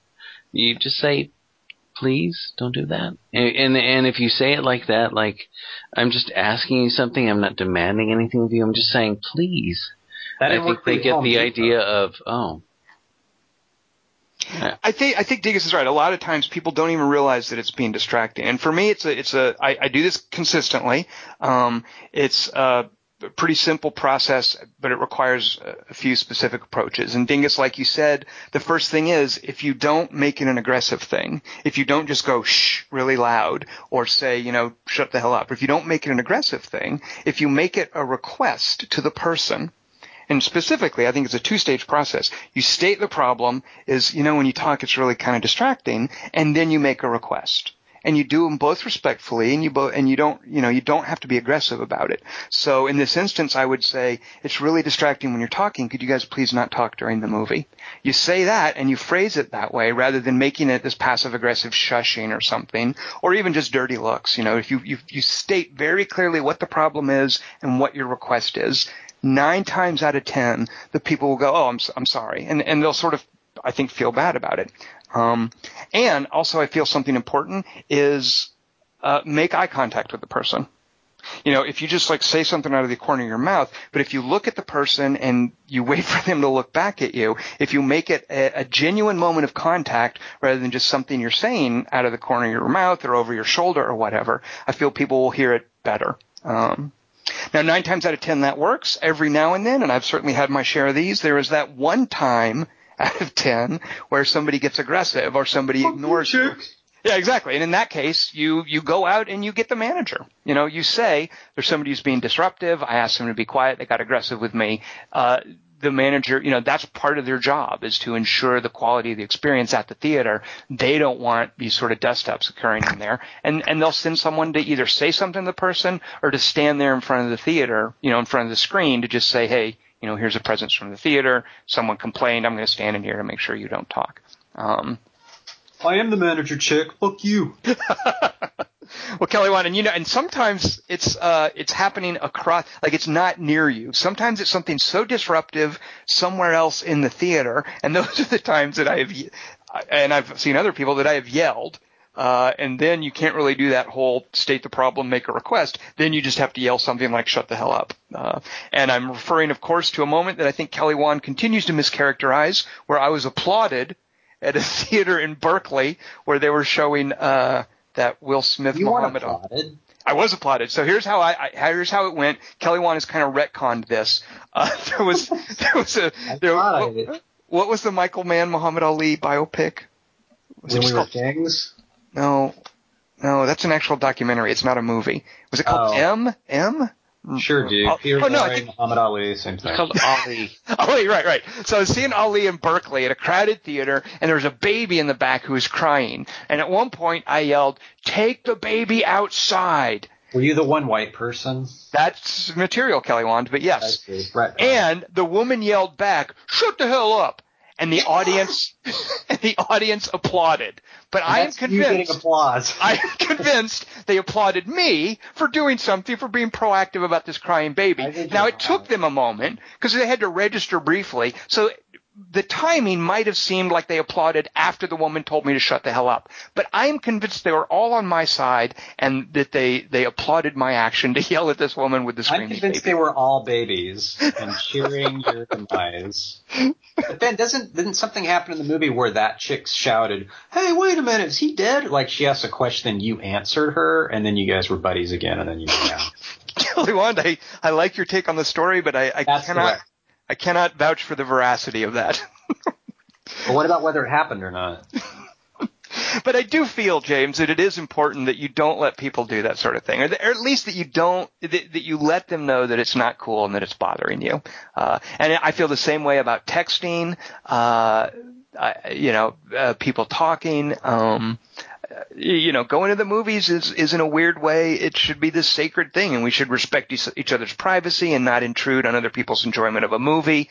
you just say please, don't do that. And, and and if you say it like that, like I'm just asking you something, I'm not demanding anything of you. I'm just saying please. That I think they get Home the Depot. idea of oh, I think I think Dingus is right. A lot of times people don't even realize that it's being distracting. And for me, it's a it's a I, I do this consistently. Um, it's pretty simple process, but it requires a a few specific approaches. And Dingus, like you said, the first thing is if you don't make it an aggressive thing, if you don't just go shh really loud or say you know shut the hell up, if you don't make it an aggressive thing, if you make it a request to the person And specifically, I think it's a two-stage process. You state the problem is, you know, when you talk, it's really kind of distracting, and then you make a request. And you do them both respectfully, and you both, and you don't, you know, you don't have to be aggressive about it. So in this instance, I would say it's really distracting when you're talking. Could you guys please not talk during the movie? You say that and you phrase it that way rather than making it this passive aggressive shushing or something, or even just dirty looks. You know, if you, you, you state very clearly what the problem is and what your request is, nine times out of ten, the people will go, "Oh, I'm I'm sorry," and and they'll sort of, I think, feel bad about it. Um, and also, I feel something important is uh, make eye contact with the person. You know, if you just like say something out of the corner of your mouth, but if you look at the person and you wait for them to look back at you, if you make it a, a genuine moment of contact rather than just something you're saying out of the corner of your mouth or over your shoulder or whatever, I feel people will hear it better. Um, now, nine times out of ten, that works every now and then, and I've certainly had my share of these. There is that one time out of ten where somebody gets aggressive or somebody ignores you. Yeah, exactly. And in that case, you you go out and you get the manager. You know, you say there's somebody who's being disruptive. I asked them to be quiet. They got aggressive with me. Uh, the manager, you know, that's part of their job is to ensure the quality of the experience at the theater. They don't want these sort of dust ups occurring in there. And, and they'll send someone to either say something to the person or to stand there in front of the theater, you know, in front of the screen to just say, hey, you know, here's a presence from the theater. Someone complained. I'm going to stand in here to make sure you don't talk. Um, I am the manager chick. Fuck you. well, Kelly Wand, and you know, and sometimes it's uh, it's happening across, like it's not near you. Sometimes it's something so disruptive somewhere else in the theater, and those are the times that I have, and I've seen other people that I have yelled. Uh, and then you can't really do that whole state the problem, make a request. Then you just have to yell something like "shut the hell up." Uh, and I'm referring, of course, to a moment that I think Kelly Wand continues to mischaracterize, where I was applauded at a theater in Berkeley where they were showing uh, that Will Smith You Muhammad. applauded. I was applauded. So here's how I, I here's how it went. Kelly Wand has kind of retconned this. Uh, there was there was a there, what, what was the Michael Mann Muhammad Ali biopic? Was When it we were called, kings. No, no, that's an actual documentary. It's not a movie. Was it called Oh. M M? Sure, dude. Oh, Peter oh, no, I think- Muhammad Ali, same thing. It's called Ollie. Ali, oh, right, right. So I was seeing Ali in Berkeley at a crowded theater, and there was a baby in the back who was crying. And at one point, I yelled, "Take the baby outside!" Were you the one white person? That's material, Kelly Wand, but yes. Right. And the woman yelled back, "Shut the hell up!" And the audience, and the audience applauded. But I am convinced. applause. I am convinced they applauded me for doing something, for being proactive about this crying baby. Now it took them a moment because they had to register briefly. So the timing might have seemed like they applauded after the woman told me to shut the hell up. But I am convinced they were all on my side and that they, they applauded my action to yell at this woman with the screaming. I'm convinced baby. they were all babies and cheering your demise. But then doesn't didn't something happen in the movie where that chick shouted, "Hey, wait a minute, is he dead?" Like she asked a question, you answered her, and then you guys were buddies again, and then you went out. Kelly Wand, I, I like your take on the story, but I, I That's cannot. I cannot vouch for the veracity of that. But what about whether it happened or not? but I do feel, James, that it is important that you don't let people do that sort of thing, or, that, or at least that you don't that, that you let them know that it's not cool and that it's bothering you. Uh, and I feel the same way about texting. Uh, I, you know, uh, people talking. Um, you know, going to the movies is, is in a weird way, it should be this sacred thing and we should respect each, other's privacy and not intrude on other people's enjoyment of a movie.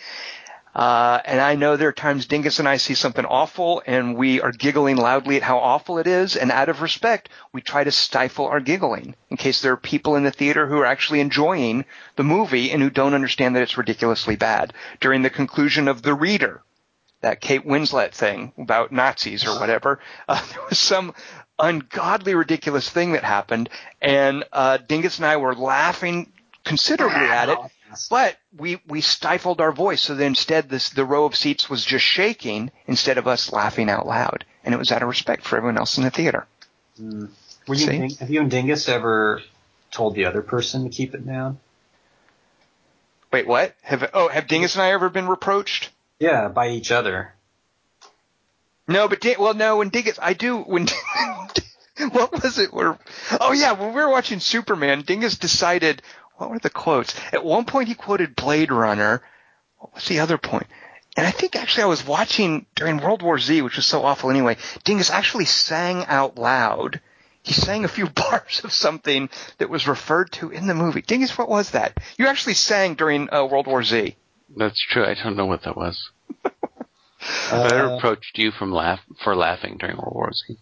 Uh, and I know there are times Dingus and I see something awful and we are giggling loudly at how awful it is. And out of respect, we try to stifle our giggling in case there are people in the theater who are actually enjoying the movie and who don't understand that it's ridiculously bad. During the conclusion of The Reader, that Kate Winslet thing about Nazis or whatever, uh, there was some ungodly, ridiculous thing that happened. And, uh, Dingus and I were laughing considerably at it. But we, we stifled our voice, so that instead this, the row of seats was just shaking instead of us laughing out loud. And it was out of respect for everyone else in the theater. Were you Ding- have you and Dingus ever told the other person to keep it down? Wait, what? Have, oh, have Dingus and I ever been reproached? Yeah, by each other. No, but Ding- well, no. When Dingus, I do. When what was it? Where? Oh yeah, when we were watching Superman, Dingus decided. What were the quotes? At one point, he quoted Blade Runner. What was the other point? And I think actually I was watching during World War Z, which was so awful anyway. Dingus actually sang out loud. He sang a few bars of something that was referred to in the movie. Dingus, what was that? You actually sang during uh, World War Z. That's true. I don't know what that was. I Uh, approached you from laugh for laughing during World War Z.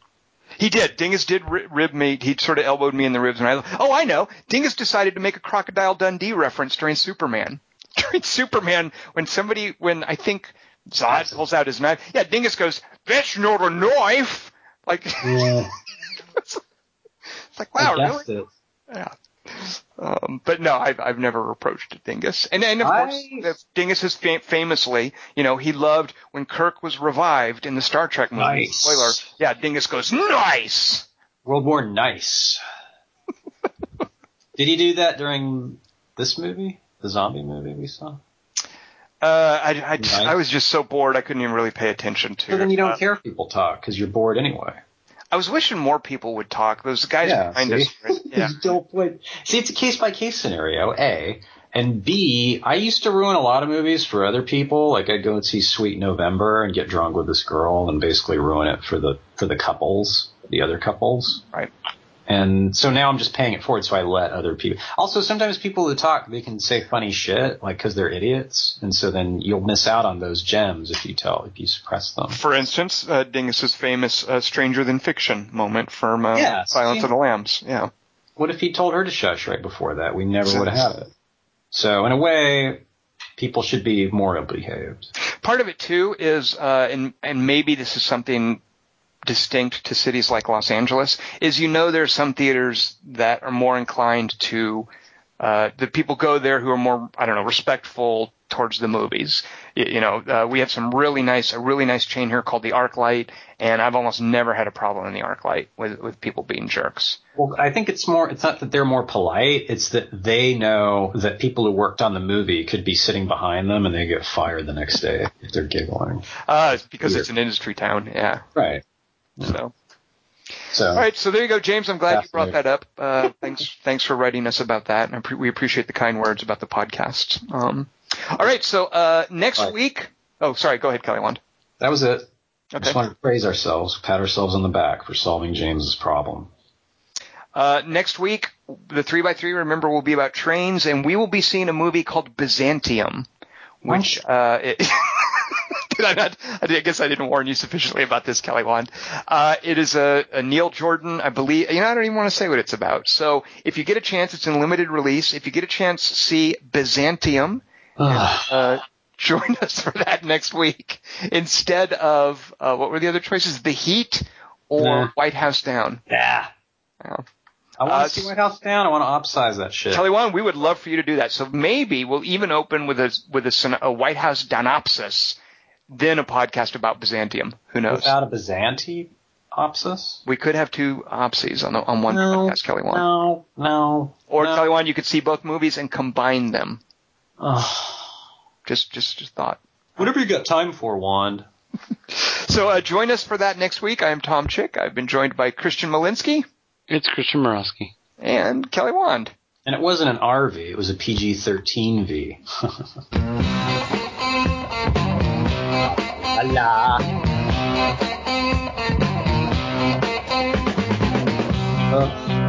He did. Dingus did rib me. He sort of elbowed me in the ribs, and I. Oh, I know. Dingus decided to make a Crocodile Dundee reference during Superman. During Superman, when somebody, when I think Zod pulls out his knife, yeah, Dingus goes, "That's not a knife." Like, yeah, it's like, wow, I really? it. Yeah. Um, but no, I've I've never approached Dingus, and and of I- course Dingus is fam- famously, you know, he loved when Kirk was revived in the Star Trek movie. Nice. Spoiler, yeah, Dingus goes nice. World War Nice. Did he do that during this movie, the zombie movie we saw? Uh, I, I, Nice. I was just so bored I couldn't even really pay attention to. So then you don't uh, care if people talk because you're bored anyway. I was wishing more people would talk. Those guys yeah, behind see? us. Yeah. Don't see, it's a case by case scenario. A and B. I used to ruin a lot of movies for other people. Like I'd go and see Sweet November and get drunk with this girl and basically ruin it for the for the couples, the other couples. Right. And so now I'm just paying it forward, so I let other people. Also, sometimes people who talk, they can say funny shit, like because they're idiots, and so then you'll miss out on those gems if you tell, if you suppress them. For instance, uh, Dingus's famous uh, "Stranger Than Fiction" moment from uh, Yeah, Silence of the Lambs. Yeah. What if he told her to shush right before that? We never would have had it. So in a way, people should be more ill behaved. Part of it too is, uh, and and maybe this is something distinct to cities like Los Angeles, is you know there are some theaters that are more inclined to uh, the people go there who are more I don't know respectful towards the movies. You, you know, uh, we have some really nice a really nice chain here called the ArcLight, and I've almost never had a problem in the ArcLight with with people being jerks. Well, I think it's more, it's not that they're more polite, it's that they know that people who worked on the movie could be sitting behind them and they get fired the next day if they're giggling. Uh, it's because Weird. it's an industry town, yeah. Right. So. So, All right, so there you go, James. I'm glad you brought that up. Uh, thanks, thanks for writing us about that, and pre- we appreciate the kind words about the podcast. Um, all right, so uh, next Right. week. Oh, sorry. Go ahead, Kelly Wand. that was it. I Okay. just wanted to praise ourselves, pat ourselves on the back for solving James's problem. Uh, next week, the three by three. Remember, will be about trains, and we will be seeing a movie called Byzantium, which uh, it, did I not? I guess I didn't warn you sufficiently about this, Kelly Wand. Uh, it is a, a Neil Jordan, I believe. You know, I don't even want to say what it's about. So, if you get a chance, it's in limited release. If you get a chance, see Byzantium. Uh, join us for that next week instead of uh, what were the other choices? The Heat or Nah. White House Down. yeah. Yeah. I want Uh, to see White House down. I want to upsize that shit. Kelly Wand, we would love for you to do that. So maybe we'll even open with a with a, a White House Donopsis, then a podcast about Byzantium. Who knows? Without a Byzanti opsis? we could have two opsies on the, on one No, podcast, Kelly Wand. No, no. Or no. Kelly Wand, you could see both movies and combine them. Ugh. Just just just thought. Whatever you got time for, Wand. So uh, join us for that next week. I am Tom Chick. I've been joined by Christian Malinsky It's Christian Morosky. and Kelly Wand. And it wasn't an RV, it was a PG 13 V.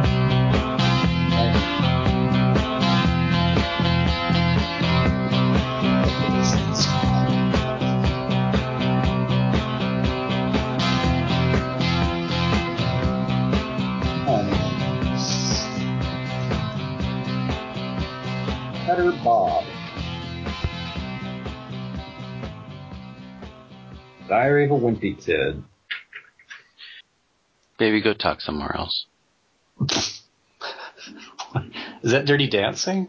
Better Bob. Diary of a Wimpy Kid. Baby, go talk somewhere else. Is that Dirty Dancing?